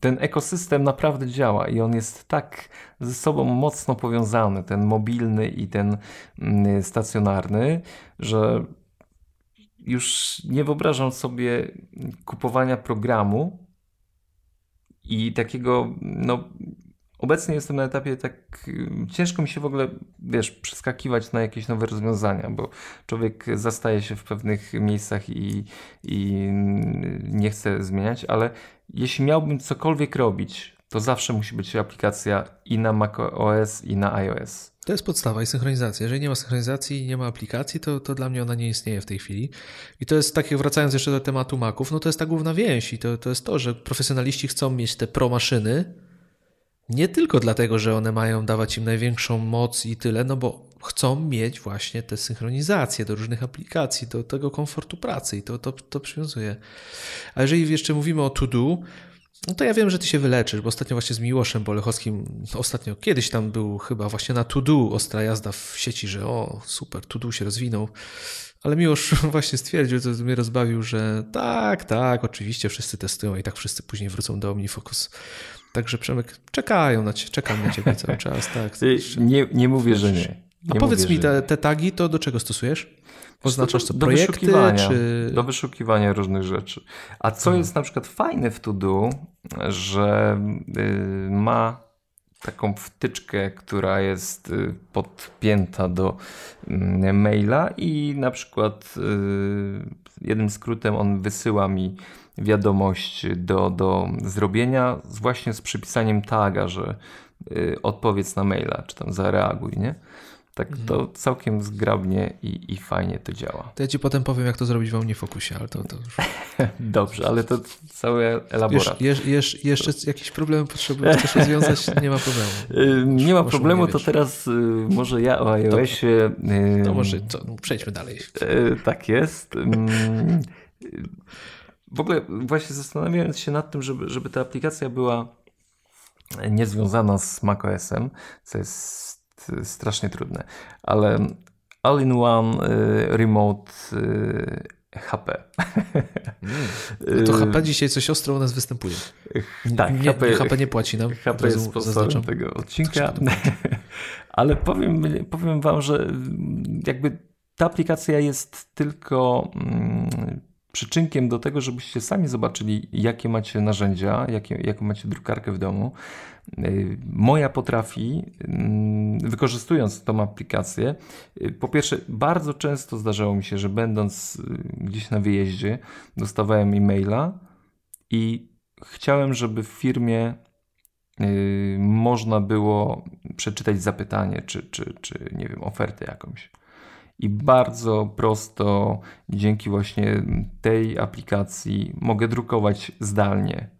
ten ekosystem naprawdę działa i on jest tak ze sobą mocno powiązany, ten mobilny i ten mm, stacjonarny, że już nie wyobrażam sobie kupowania programu i takiego no, Obecnie jestem na etapie tak, ciężko mi się w ogóle, wiesz, przeskakiwać na jakieś nowe rozwiązania, bo człowiek zastaje się w pewnych miejscach i, i nie chce zmieniać, ale jeśli miałbym cokolwiek robić, to zawsze musi być aplikacja i na macOS, i na iOS. To jest podstawa i synchronizacja. Jeżeli nie ma synchronizacji nie ma aplikacji, to, to dla mnie ona nie istnieje w tej chwili. I to jest takie, wracając jeszcze do tematu Maców, no to jest ta główna więź i to, to jest to, że profesjonaliści chcą mieć te pro maszyny, nie tylko dlatego, że one mają dawać im największą moc i tyle, no bo chcą mieć właśnie te synchronizacje do różnych aplikacji, do tego komfortu pracy i to, to, to przywiązuje. A jeżeli jeszcze mówimy o to-do, no to ja wiem, że ty się wyleczysz, bo ostatnio właśnie z Miłoszem Bolechowskim, ostatnio kiedyś tam był chyba właśnie na to-do ostra jazda w sieci, że o super, to-do się rozwinął. Ale Miłosz *laughs* właśnie stwierdził, to mnie rozbawił, że tak, tak, oczywiście wszyscy testują i tak wszyscy później wrócą do OmniFocus. Także Przemek, czekają na ciebie, czekam na ciebie cały czas. Tak, *laughs* nie, nie mówię, że nie. nie A powiedz mi, te, te, tagi to do czego stosujesz? Oznaczasz to do projekty, wyszukiwania, czy... Do wyszukiwania różnych rzeczy. A co hmm. jest na przykład fajne w Todo, że y, ma taką wtyczkę, która jest y, podpięta do y, maila i na przykład y, jednym skrótem on wysyła mi wiadomość do, do zrobienia właśnie z przypisaniem taga, że y, odpowiedz na maila, czy tam zareaguj, nie? Tak mhm. to całkiem zgrabnie i, i fajnie to działa. To ja ci potem powiem, jak to zrobić w OmniFocusie, ale to, to już... *laughs* Dobrze, ale to cały elaborat. Jesz, jesz, jeszcze jakieś problemy potrzebujesz chcesz rozwiązać? *laughs* Nie ma problemu. Y, nie ma problemu, to teraz y, może ja o iOSie... To może co, przejdźmy dalej. Tak jest. *laughs* W ogóle właśnie zastanawiając się nad tym, żeby, żeby ta aplikacja była niezwiązana z macOSem, co jest strasznie trudne, ale all-in-one y, remote y, HP. Mm. No to HP dzisiaj coś ostro u nas występuje. Tak, nie, HP, HP nie płaci nam. HP jest sponsorem tego odcinka. *laughs* Ale powiem, powiem wam, że jakby ta aplikacja jest tylko mm, przyczynkiem do tego, żebyście sami zobaczyli, jakie macie narzędzia, jakie, jaką macie drukarkę w domu. Y, moja potrafi, mm, wykorzystując tą aplikację, y, po pierwsze, bardzo często zdarzało mi się, że będąc y, gdzieś na wyjeździe, dostawałem e-maila i chciałem, żeby w firmie można było przeczytać zapytanie, czy, czy, czy nie wiem, ofertę jakąś i bardzo prosto dzięki właśnie tej aplikacji mogę drukować zdalnie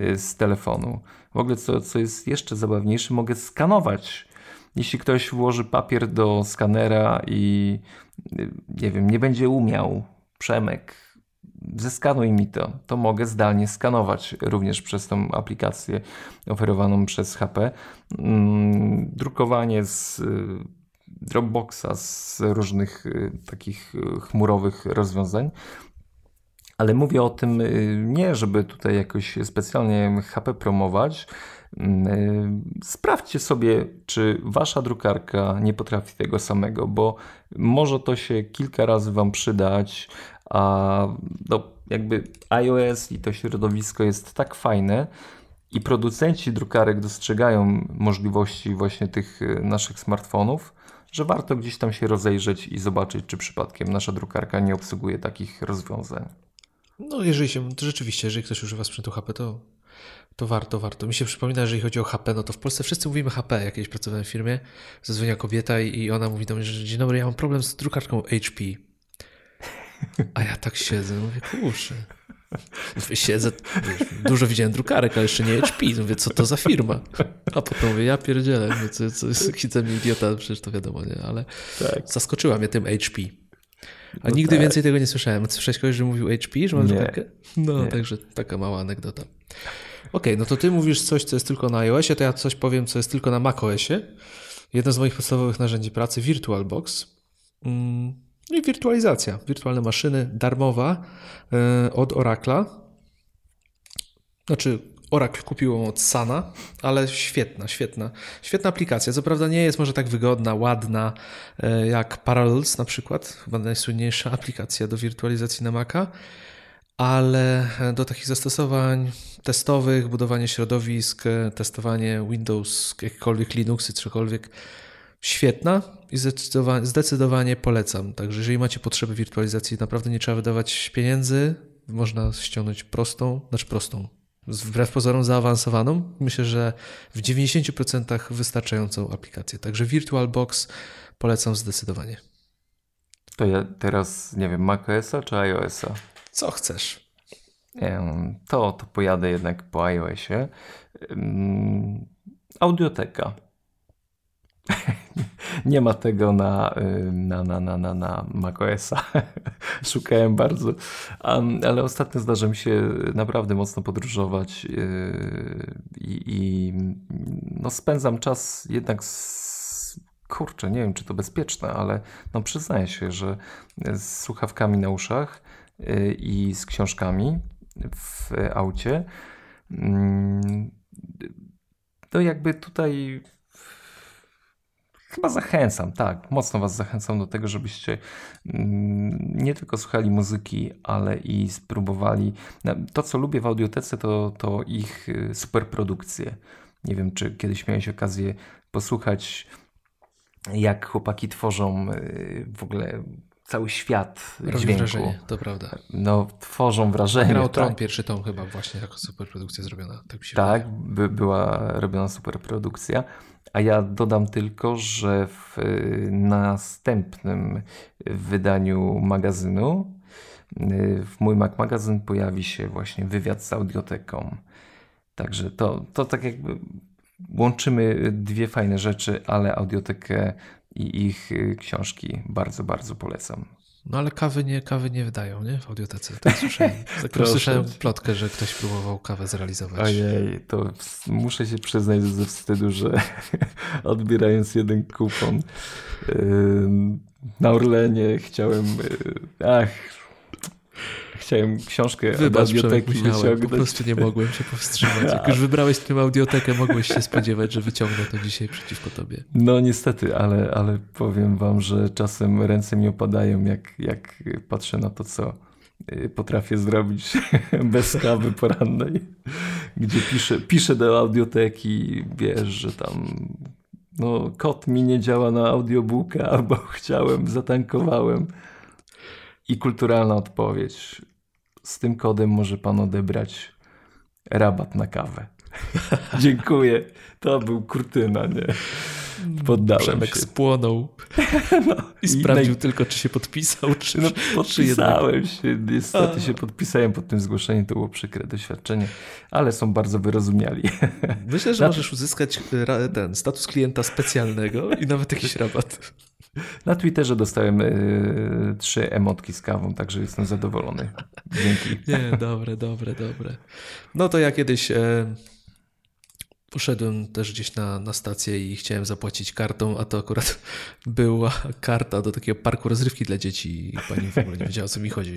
y, z telefonu. W ogóle co, co jest jeszcze zabawniejsze, mogę skanować. Jeśli ktoś włoży papier do skanera i y, nie wiem, nie będzie umiał, Przemek, zeskanuj mi to, to mogę zdalnie skanować również przez tą aplikację oferowaną przez HP. Mm, drukowanie z Dropboxa, z różnych y, takich y, chmurowych rozwiązań. Ale mówię o tym y, nie, żeby tutaj jakoś specjalnie HP promować. Sprawdźcie sobie, czy wasza drukarka nie potrafi tego samego, bo może to się kilka razy wam przydać, A no, jakby iOS i to środowisko jest tak fajne i producenci drukarek dostrzegają możliwości właśnie tych naszych smartfonów, że warto gdzieś tam się rozejrzeć i zobaczyć, czy przypadkiem nasza drukarka nie obsługuje takich rozwiązań. No, jeżeli się, to rzeczywiście, jeżeli ktoś używa sprzętu HP, to, to warto, warto. Mi się przypomina, że jeżeli chodzi o HP, no to w Polsce wszyscy mówimy HP. Jakieś pracowałem w firmie, zadzwonia kobieta i, i ona mówi do mnie, że dzień dobry, ja mam problem z drukarką HP. A ja tak siedzę, mówię, kurczę. Siedzę, dużo widziałem drukarek, ale jeszcze nie HP. Mówię, co to za firma? A potem mówię, ja pierdzielę, mówię, co, co jest mi idiota, przecież to wiadomo, nie? Ale tak. zaskoczyła mnie tym HP. A no nigdy tak. więcej tego nie słyszałem. Słyszałeś kogoś, że mówił HP, że mam drukarkę? No, nie. także taka mała anegdota. Okej, okay, no to ty mówisz coś, co jest tylko na iOSie, to ja coś powiem, co jest tylko na macOSie. Jedno z moich podstawowych narzędzi pracy, VirtualBox. Mm i wirtualizacja, wirtualne maszyny, darmowa e, od Oracla. Znaczy, Oracle kupił ją od Sana, ale świetna, świetna. Świetna aplikacja. Co prawda nie jest może tak wygodna, ładna e, jak Parallels na przykład, chyba najsłynniejsza aplikacja do wirtualizacji na Maca, ale do takich zastosowań testowych, budowanie środowisk, e, testowanie Windows, jakiekolwiek Linuxy, cokolwiek, świetna i zdecydowanie, zdecydowanie polecam. Także jeżeli macie potrzeby wirtualizacji, naprawdę nie trzeba wydawać pieniędzy, można ściągnąć prostą, znaczy prostą, wbrew pozorom zaawansowaną. Myślę, że w 90% wystarczającą aplikację. Także VirtualBox polecam zdecydowanie. To ja teraz, nie wiem, macOSa czy iOSa? Co chcesz? To, to pojadę jednak po iOSie. Audioteka. *laughs* nie ma tego na, na, na, na, na, na macOSa. *laughs* Szukałem bardzo, ale ostatnio zdarza mi się naprawdę mocno podróżować yy, i, no spędzam czas jednak z kurczę, nie wiem czy to bezpieczne, ale no przyznaję się, że z słuchawkami na uszach yy, i z książkami w aucie. To jakby tutaj Chyba zachęcam, tak, mocno Was zachęcam do tego, żebyście mm, nie tylko słuchali muzyki, ale i spróbowali. No, to, co lubię w audiotece, to, to ich y, superprodukcje. Nie wiem, czy kiedyś miałeś okazję posłuchać, jak chłopaki tworzą y, w ogóle cały świat Robi dźwięku. wrażenie, to prawda. No, tworzą wrażenie. Grał tak? Tron pierwszy tom chyba właśnie jako superprodukcja zrobiona. Tak, tak by, była robiona superprodukcja. A ja dodam tylko, że w y, następnym wydaniu magazynu, y, w mój Mac magazyn pojawi się właśnie wywiad z audioteką. Także to, to tak jakby łączymy dwie fajne rzeczy, ale audiotekę i ich y, książki bardzo, bardzo polecam. No ale kawy nie, kawy nie wydają, nie? W audiotece. Tak słyszałem, *laughs* tak słyszałem plotkę, że ktoś próbował kawę zrealizować. Ojej, to muszę się przyznać ze wstydu, że *laughs* odbierając jeden kupon yy, na Orlenie chciałem, yy, ach, Chciałem książkę Wybacz, audioteki wyciągnąć. Po prostu nie mogłem się powstrzymać. Jak już wybrałeś tę audiotekę, mogłeś się spodziewać, że wyciągnę to dzisiaj przeciwko tobie. No niestety, ale, ale powiem wam, że czasem ręce mi opadają, jak, jak patrzę na to, co y, potrafię zrobić *laughs* bez kawy porannej, gdzie piszę, piszę do audioteki, wiesz, że tam no, kod mi nie działa na audiobooka, bo *laughs* chciałem, zatankowałem. I kulturalna odpowiedź z tym kodem może pan odebrać rabat na kawę. *laughs* Dziękuję. To był kurtyna, nie? Poddałem Przemek się. spłonął *laughs* no, i sprawdził i tylko, czy się podpisał, czy, no, podpisałem czy się. Niestety A. się podpisałem pod tym zgłoszeniem. To było przykre doświadczenie, ale są bardzo wyrozumiali. Myślę, że *laughs* możesz uzyskać e, ten status klienta specjalnego i nawet jakiś rabat. Na Twitterze dostałem y, trzy emotki z kawą, także jestem zadowolony. Dzięki. *laughs* Nie, dobre, dobre, dobre. No to ja kiedyś e, poszedłem też gdzieś na, na stację i chciałem zapłacić kartą, a to akurat była karta do takiego parku rozrywki dla dzieci i pani w ogóle nie wiedziała, o co mi chodzi.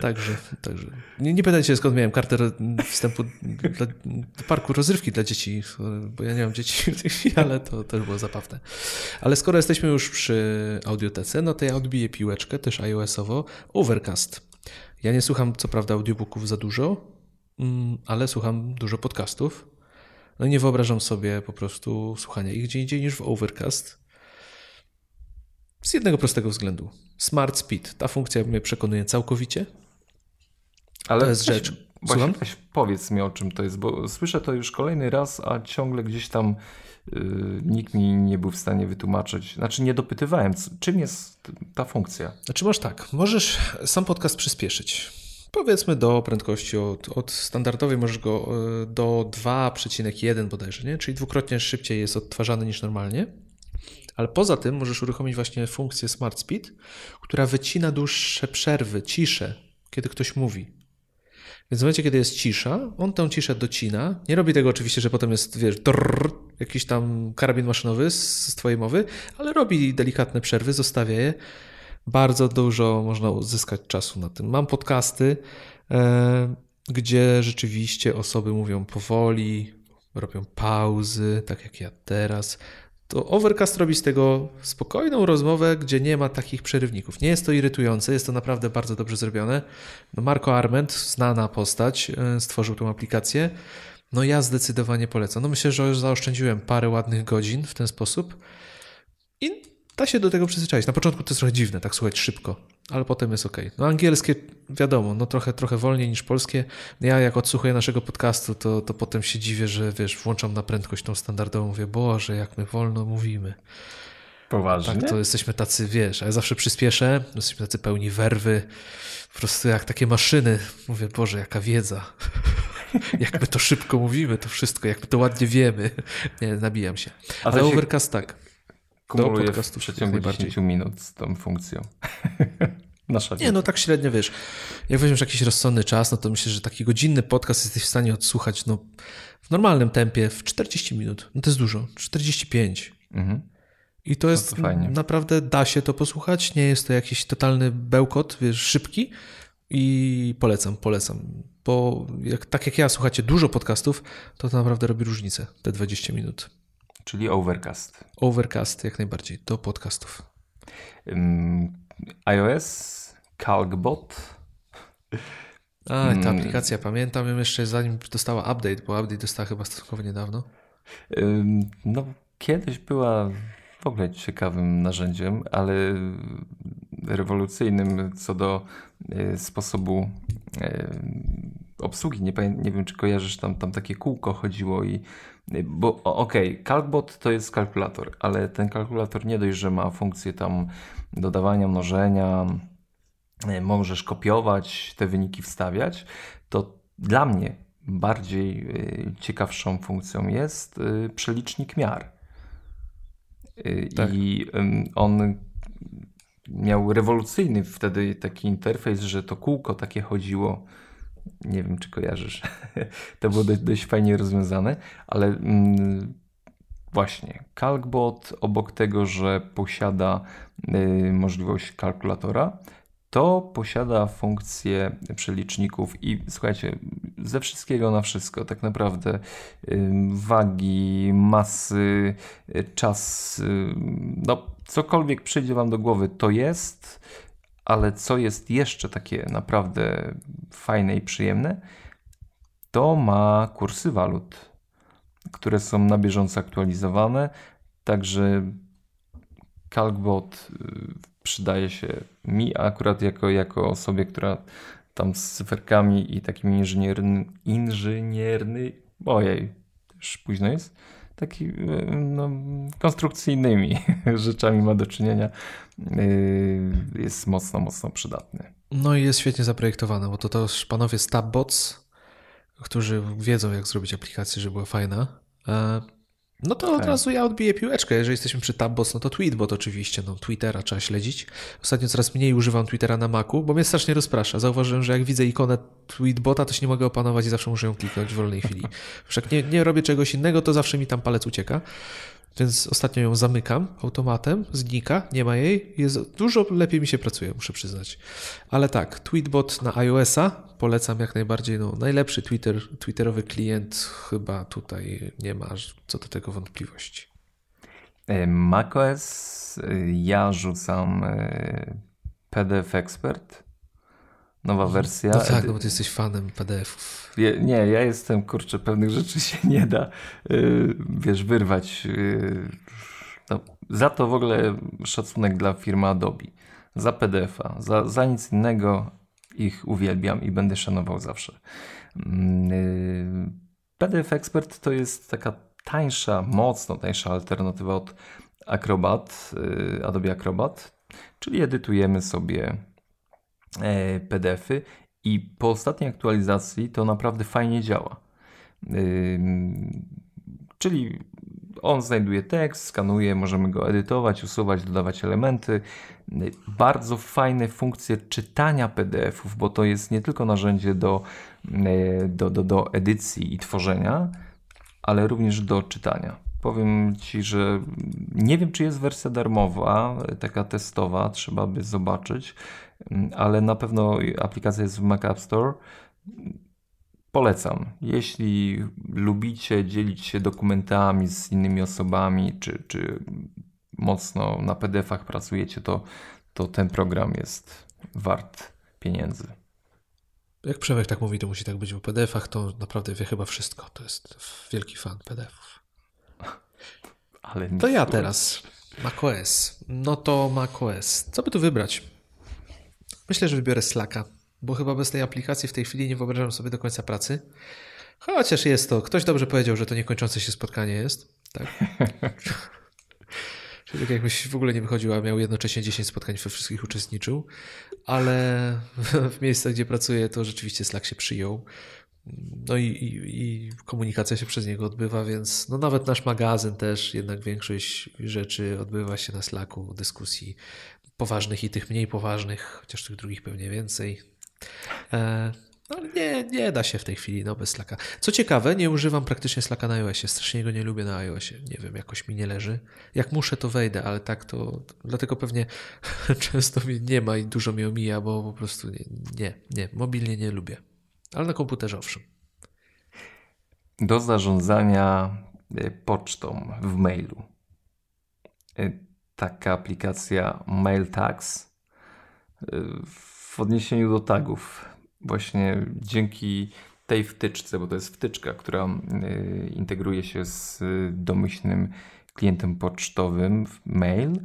Także, także. Nie, nie pytajcie skąd miałem kartę wstępu do parku rozrywki dla dzieci, bo ja nie mam dzieci w tej chwili, ale to też było zabawne. Ale skoro jesteśmy już przy audiotece, no to ja odbiję piłeczkę, też iOS-owo, Overcast. Ja nie słucham co prawda audiobooków za dużo, mm, ale słucham dużo podcastów. No i nie wyobrażam sobie po prostu słuchania ich gdzie indziej niż w Overcast. Z jednego prostego względu. Smart Speed. Ta funkcja mnie przekonuje całkowicie. Ale to jest rzecz. Właśnie weź powiedz mi o czym to jest, bo słyszę to już kolejny raz, a ciągle gdzieś tam yy, nikt mi nie był w stanie wytłumaczyć. Znaczy nie dopytywałem, czym jest ta funkcja. Znaczy masz tak, możesz sam podcast przyspieszyć. Powiedzmy do prędkości od, od standardowej możesz go y, do 2,1 bodajże, nie? czyli dwukrotnie szybciej jest odtwarzany niż normalnie. Ale poza tym możesz uruchomić właśnie funkcję Smart Speed, która wycina dłuższe przerwy, ciszę, kiedy ktoś mówi. Więc w momencie, kiedy jest cisza, on tę ciszę docina. Nie robi tego oczywiście, że potem jest, wiesz, drrr, jakiś tam karabin maszynowy z, z twojej mowy, ale robi delikatne przerwy, zostawia je. Bardzo dużo można uzyskać czasu na tym. Mam podcasty, e, gdzie rzeczywiście osoby mówią powoli, robią pauzy, tak jak ja teraz to Overcast robi z tego spokojną rozmowę, gdzie nie ma takich przerywników. Nie jest to irytujące, jest to naprawdę bardzo dobrze zrobione. No Marco Arment, znana postać, e, stworzył tę aplikację. No ja zdecydowanie polecam. No myślę, że już zaoszczędziłem parę ładnych godzin w ten sposób. I da się do tego przyzwyczaić. Na początku to jest trochę dziwne, tak słuchać szybko, ale potem jest ok. No angielskie, wiadomo, no trochę, trochę wolniej niż polskie. Ja jak odsłuchuję naszego podcastu, to, to potem się dziwię, że wiesz, włączam na prędkość tą standardową, mówię, Boże, jak my wolno mówimy. Poważnie? Tak, to jesteśmy tacy, wiesz, a ja zawsze przyspieszę, jesteśmy tacy pełni werwy, po prostu jak takie maszyny. Mówię, Boże, jaka wiedza. *laughs* jak my to szybko mówimy, to wszystko, jak my to ładnie wiemy. Nie, nabijam się. Ale Overcast tak kumuluje w przeciągu 10 minut z tą funkcją. *laughs* Nasza Nie, no tak średnio, wiesz, jak weźmiesz jakiś rozsądny czas, no to myślę, że taki godzinny podcast jesteś w stanie odsłuchać no, w normalnym tempie w 40 minut. No to jest dużo, 45. Mhm. I to jest, no to naprawdę da się to posłuchać, nie jest to jakiś totalny bełkot, wiesz, szybki i polecam, polecam. Bo jak, tak jak ja słuchacie dużo podcastów, to to naprawdę robi różnicę, te 20 minut. Czyli Overcast. Overcast, jak najbardziej, do podcastów. Um, iOS, CalcBot. A, ta mm. aplikacja, pamiętam ją jeszcze zanim dostała update, bo update dostała chyba stosunkowo niedawno. Um, no, kiedyś była w ogóle ciekawym narzędziem, ale rewolucyjnym co do y, sposobu y, obsługi. Nie, nie wiem, czy kojarzysz, tam, tam takie kółko chodziło i bo okej, okay, Calcbot to jest kalkulator, ale ten kalkulator nie dość, że ma funkcję tam dodawania, mnożenia, e, możesz kopiować, te wyniki wstawiać, to dla mnie bardziej e, ciekawszą funkcją jest e, przelicznik miar. Tak. I on miał rewolucyjny wtedy taki interfejs, że to kółko takie chodziło nie wiem, czy kojarzysz. *laughs* to było dość, dość fajnie rozwiązane, ale mm, właśnie CalcBot obok tego, że posiada y, możliwość kalkulatora, to posiada funkcję przeliczników i słuchajcie, ze wszystkiego na wszystko, tak naprawdę y, wagi, masy, y, czas, y, no cokolwiek przyjdzie Wam do głowy, to jest ale co jest jeszcze takie naprawdę fajne i przyjemne, to ma kursy walut, które są na bieżąco aktualizowane, także CalcBot y, przydaje się mi akurat jako, jako osobie, która tam z cyferkami i takimi inżynierny, inżynierny, ojej, już późno jest, taki e, no, konstrukcyjnymi *laughs* rzeczami ma do czynienia, e, jest mocno, mocno przydatny. No i jest świetnie zaprojektowane, bo to też panowie z Tabbots, którzy wiedzą jak zrobić aplikację, żeby była fajna. No to od tak. razu ja odbiję piłeczkę. Jeżeli jesteśmy przy Tabbots, no to Tweetbot oczywiście. No, Twittera trzeba śledzić. Ostatnio coraz mniej używam Twittera na Macu, bo mnie strasznie rozprasza. Zauważyłem, że jak widzę ikonę Tweetbota, to się nie mogę opanować i zawsze muszę ją kliknąć w wolnej chwili. *laughs* Wszak nie, nie robię czegoś innego, to zawsze mi tam palec ucieka. Więc ostatnio ją zamykam automatem, znika, nie ma jej. Jest, dużo lepiej mi się pracuje, muszę przyznać. Ale tak, Tweetbot na iOS-a polecam jak najbardziej. No, najlepszy Twitter, Twitterowy klient, chyba tutaj nie ma co do tego wątpliwości. E, macOS, e, ja rzucam e, PDF Expert nowa wersja. No tak, no bo ty jesteś fanem PDF-ów. nie, ja jestem, kurczę, pewnych rzeczy się nie da, yy, wiesz, wyrwać. Yy, no, za to w ogóle szacunek dla firmy Adobe. Za PDF-a, za, za nic innego ich uwielbiam i będę szanował zawsze. Yy, PDF Expert to jest taka tańsza, mocno tańsza alternatywa od Acrobat, yy, Adobe Acrobat, czyli edytujemy sobie E, PDFy i po ostatniej aktualizacji to naprawdę fajnie działa. Czyli on znajduje tekst, skanuje, możemy go edytować, usuwać, dodawać elementy. Bardzo fajne funkcje czytania PDFów, bo to jest nie tylko narzędzie do, e, do, do, do edycji i tworzenia, ale również do czytania. Powiem Ci, że nie wiem, czy jest wersja darmowa, taka testowa, trzeba by zobaczyć. Ale na pewno aplikacja jest w Mac App Store. Polecam. Jeśli lubicie dzielić się dokumentami z innymi osobami, czy, czy mocno na PDF-ach pracujecie, to, to ten program jest wart pieniędzy. Jak Przemek tak mówi, to musi tak być. W PDF-ach to naprawdę wie chyba wszystko. To jest wielki fan PDF-ów. Ale to ja teraz. macOS. No to macOS. Co by tu wybrać? Myślę, że wybiorę Slacka, bo chyba bez tej aplikacji w tej chwili nie wyobrażam sobie do końca pracy. Chociaż jest to, ktoś dobrze powiedział, że to niekończące się spotkanie jest. Tak. *laughs* Czyli tak jakbyś w ogóle nie wychodził, a miał jednocześnie 10 spotkań, we wszystkich uczestniczył. Ale *laughs* w miejscach, gdzie pracuję, to rzeczywiście Slack się przyjął. No i, i, i, komunikacja się przez niego odbywa, więc no nawet nasz magazyn też, jednak większość rzeczy odbywa się na Slacku, dyskusji poważnych i tych mniej poważnych, chociaż tych drugich pewnie więcej. E, no, nie, nie da się w tej chwili no, bez Slacka. Co ciekawe, nie używam praktycznie Slacka na iOSie. Strasznie go nie lubię na iOSie. Nie wiem, jakoś mi nie leży. Jak muszę, to wejdę, ale tak to... Dlatego pewnie *laughs* często mi nie ma i dużo mi omija, bo po prostu nie, nie, nie. Mobilnie nie lubię. Ale na komputerze owszem. Do zarządzania e, pocztą w mailu e, taka aplikacja MailTags y, w odniesieniu do tagów. Właśnie dzięki tej wtyczce, bo to jest wtyczka, która integruje się z domyślnym klientem pocztowym w mail,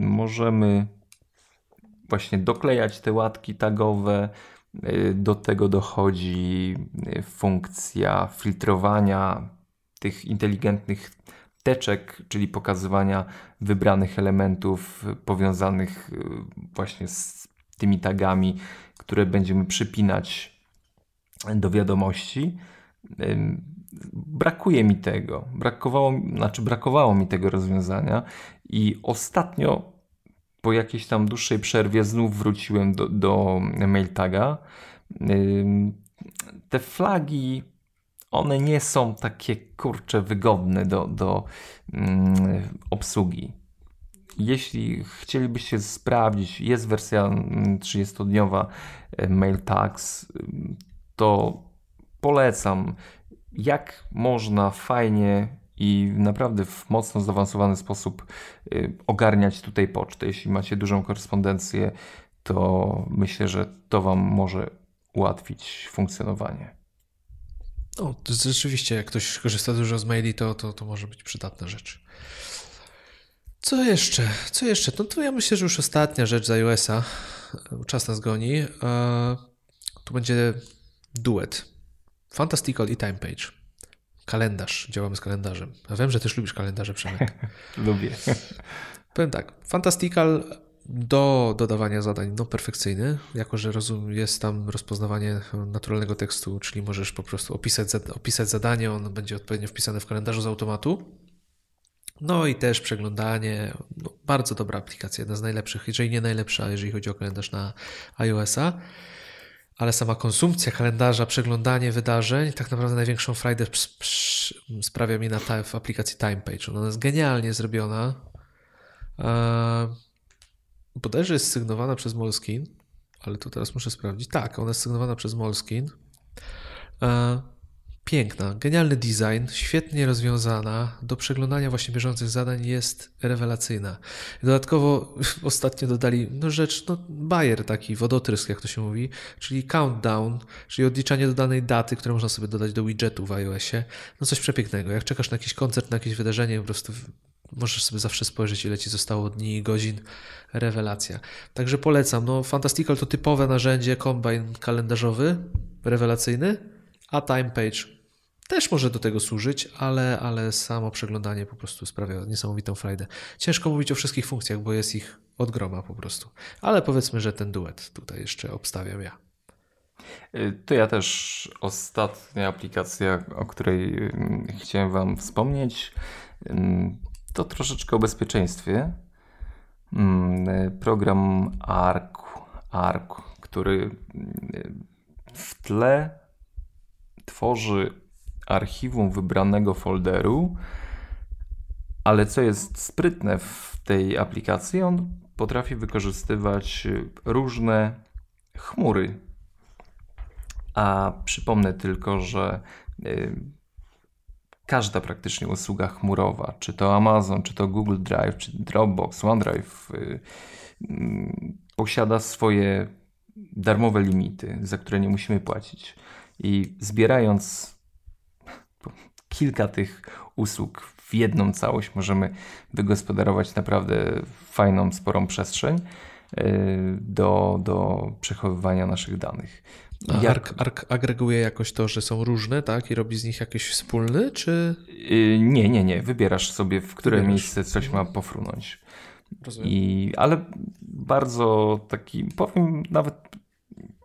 możemy właśnie doklejać te łatki tagowe. Do tego dochodzi funkcja filtrowania tych inteligentnych teczek, czyli pokazywania wybranych elementów powiązanych y, właśnie z tymi tagami, które będziemy przypinać do wiadomości. Brakuje mi tego. Brakowało, znaczy brakowało mi tego rozwiązania i ostatnio po jakiejś tam dłuższej przerwie znów wróciłem do, do MailTaga. Te flagi one nie są takie kurcze wygodne do, do obsługi. Jeśli chcielibyście sprawdzić, jest wersja 30-dniowa mm, e, Mail Tags, to polecam, jak można fajnie i naprawdę w mocno zaawansowany sposób e, ogarniać tutaj pocztę. Jeśli macie dużą korespondencję, to myślę, że to Wam może ułatwić funkcjonowanie. No, rzeczywiście, jak ktoś korzysta dużo z maili, to, to, to może być przydatna rzecz. Co jeszcze? Co jeszcze? No to ja myślę, że już ostatnia rzecz z iOS-a. Czas nas goni. E, tu będzie duet. Fantastical i Time Page. Kalendarz. Działamy z kalendarzem. Ja wiem, że też lubisz kalendarze, Przemek. *laughs* Lubię. *laughs* Powiem tak. Fantastical do dodawania zadań no, perfekcyjny, jako że rozum, jest tam rozpoznawanie naturalnego tekstu, czyli możesz po prostu opisać, opisać zadanie, on będzie odpowiednio wpisane w kalendarzu z automatu. No i też przeglądanie, no, bardzo dobra aplikacja, jedna z najlepszych, jeżeli nie najlepsza, jeżeli chodzi o kalendarz na iOS-a. Ale sama konsumpcja kalendarza, przeglądanie wydarzeń, tak naprawdę największą frajdę sprawia mi na w aplikacji TimePage. Ona jest genialnie zrobiona. Eee, bodajże jest sygnowana przez Moleskine, ale tu teraz muszę sprawdzić. Tak, ona jest sygnowana przez Moleskine. Eee, piękna, genialny design, świetnie rozwiązana. Do przeglądania właśnie bieżących zadań jest rewelacyjna. Dodatkowo *laughs* ostatnio dodali no rzecz, no bajer taki, wodotrysk jak to się mówi, czyli countdown, czyli odliczanie do danej daty, które można sobie dodać do widgetu w iOSie. No coś przepięknego. Jak czekasz na jakiś koncert, na jakieś wydarzenie, po prostu możesz sobie zawsze spojrzeć, ile ci zostało dni i godzin. Rewelacja. Także polecam. No, Fantastical to typowe narzędzie, kombajn kalendarzowy, rewelacyjny, a TimePage też może do tego służyć, ale, ale samo przeglądanie po prostu sprawia niesamowitą frajdę. Ciężko mówić o wszystkich funkcjach, bo jest ich od groma po prostu. Ale powiedzmy, że ten duet tutaj jeszcze obstawiam ja. Y, to ja też ostatnia aplikacja, o której mm, chciałem Wam wspomnieć, mm, to troszeczkę o bezpieczeństwie. Mm, y, program ARC, ARC który w tle tworzy archiwum wybranego folderu, ale co jest sprytne w tej aplikacji, on potrafi wykorzystywać różne chmury. A przypomnę tylko, że y, każda praktycznie usługa chmurowa, czy to Amazon, czy to Google Drive, czy Dropbox, OneDrive, y, mm, posiada swoje darmowe limity, za które nie musimy płacić. I zbierając kilka tych usług w jedną całość możemy wygospodarować naprawdę fajną, sporą przestrzeń e, do, do przechowywania naszych danych. A Jak... Ark, Ark agreguje jakoś to, że są różne, tak? I robi z nich jakiś wspólny, czy... E, nie, nie, nie. Wybierasz sobie, w które Wybierasz. miejsce coś ma pofrunąć. Rozumiem. I, ale bardzo taki, powiem nawet,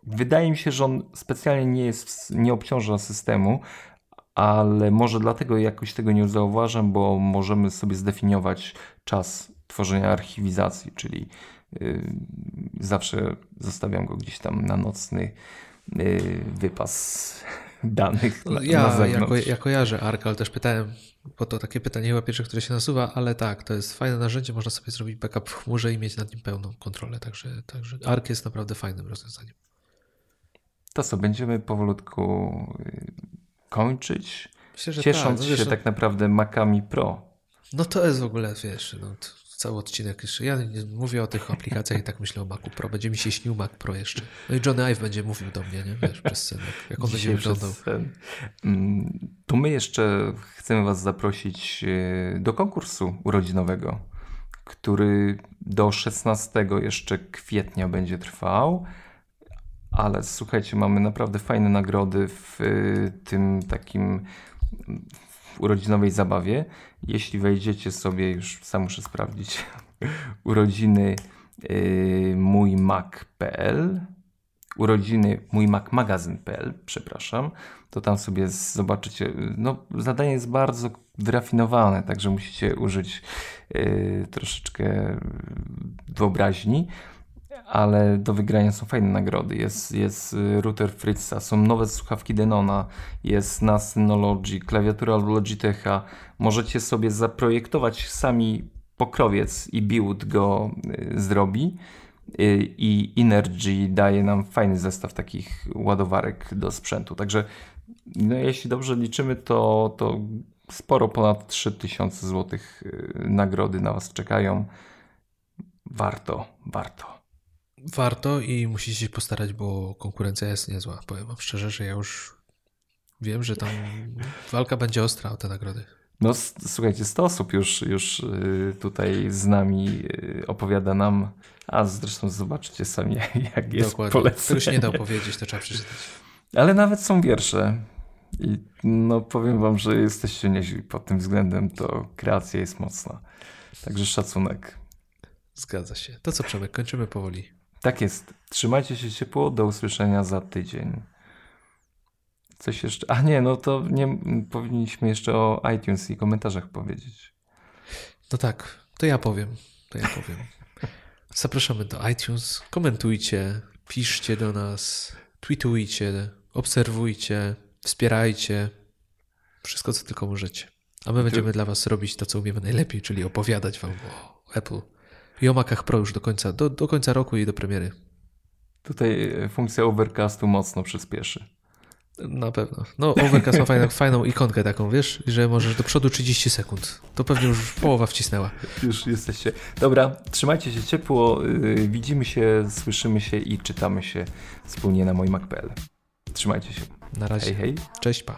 wydaje mi się, że on specjalnie nie jest, nie obciąża systemu, ale może dlatego jakoś tego nie zauważam, bo możemy sobie zdefiniować czas tworzenia archiwizacji, czyli yy, zawsze zostawiam go gdzieś tam na nocny yy, wypas *laughs* danych. No, ja, na jako, ja kojarzę ARK, ale też pytałem, bo to takie pytanie chyba pierwsze, które się nasuwa, ale tak, to jest fajne narzędzie, można sobie zrobić backup w chmurze i mieć nad nim pełną kontrolę, także, także ARK jest naprawdę fajnym rozwiązaniem. To co, będziemy powolutku kończyć, Myślę, ciesząc tak, no, się tak naprawdę Macami Pro. No to jest w ogóle, wiesz, no, cały odcinek jeszcze. Ja nie mówię o tych aplikacjach i tak myślę o Macu Pro. Będzie mi się śnił Mac Pro jeszcze. No i Johnny Ive będzie mówił do mnie, nie? Wiesz, przez sen, jak on Dzisiaj będzie wyglądał. Mm, to my jeszcze chcemy Was zaprosić e, do konkursu urodzinowego, który do 16 jeszcze kwietnia będzie trwał ale słuchajcie, mamy naprawdę fajne nagrody w y, tym takim w urodzinowej zabawie. Jeśli wejdziecie sobie, już sam muszę sprawdzić, *laughs* urodziny y, mój mac.pl urodziny mój macmagazyn.pl, przepraszam, to tam sobie zobaczycie, no zadanie jest bardzo wyrafinowane, także musicie użyć y, troszeczkę wyobraźni ale do wygrania są fajne nagrody. Jest, jest y, router Fritza, są nowe słuchawki Denona, jest na Synology, klawiatura Logitecha. Możecie sobie zaprojektować sami pokrowiec i build go y, zrobi. Y, I Energy daje nam fajny zestaw takich ładowarek do sprzętu. Także no, jeśli dobrze liczymy, to, to sporo ponad 3000 zł nagrody na Was czekają. Warto, warto warto i musicie się postarać, bo konkurencja jest niezła. Powiem wam szczerze, że ja już wiem, że tam walka będzie ostra o te nagrody. No słuchajcie, 100 osób już, już y, tutaj z nami y, opowiada nam, a zresztą zobaczycie sami *laughs* jak jest Dokładnie. polecenie. To już nie da opowiedzieć, to trzeba przeczytać. Ale nawet są wiersze i no powiem wam, że jesteście nieźli pod tym względem, to kreacja jest mocna. Także szacunek. Zgadza się. To co Przemek, kończymy powoli. Tak jest. Trzymajcie się ciepło. Do usłyszenia za tydzień. Coś jeszcze. A nie, no to nie powinniśmy jeszcze o iTunes i komentarzach powiedzieć. No tak, to ja powiem. To ja powiem. *laughs* Zapraszamy do iTunes. Komentujcie, piszcie do nas. tweetujcie, obserwujcie, wspierajcie. Wszystko, co tylko możecie. A my będziemy dla was robić to, co umiemy najlepiej, czyli opowiadać wam o Apple i o Macach Pro już do końca, do, do końca roku i do premiery. Tutaj e, funkcja Overcastu mocno przyspieszy. Na pewno. No, Overcast ma fajną, fajną ikonkę taką, wiesz, że możesz do przodu 30 sekund. To pewnie już połowa wcisnęła. Już jesteście. Dobra, trzymajcie się ciepło. y, Widzimy się, słyszymy się i czytamy się wspólnie na moim Mac.pl. Trzymajcie się. Na razie. Hej, hej. Cześć, pa.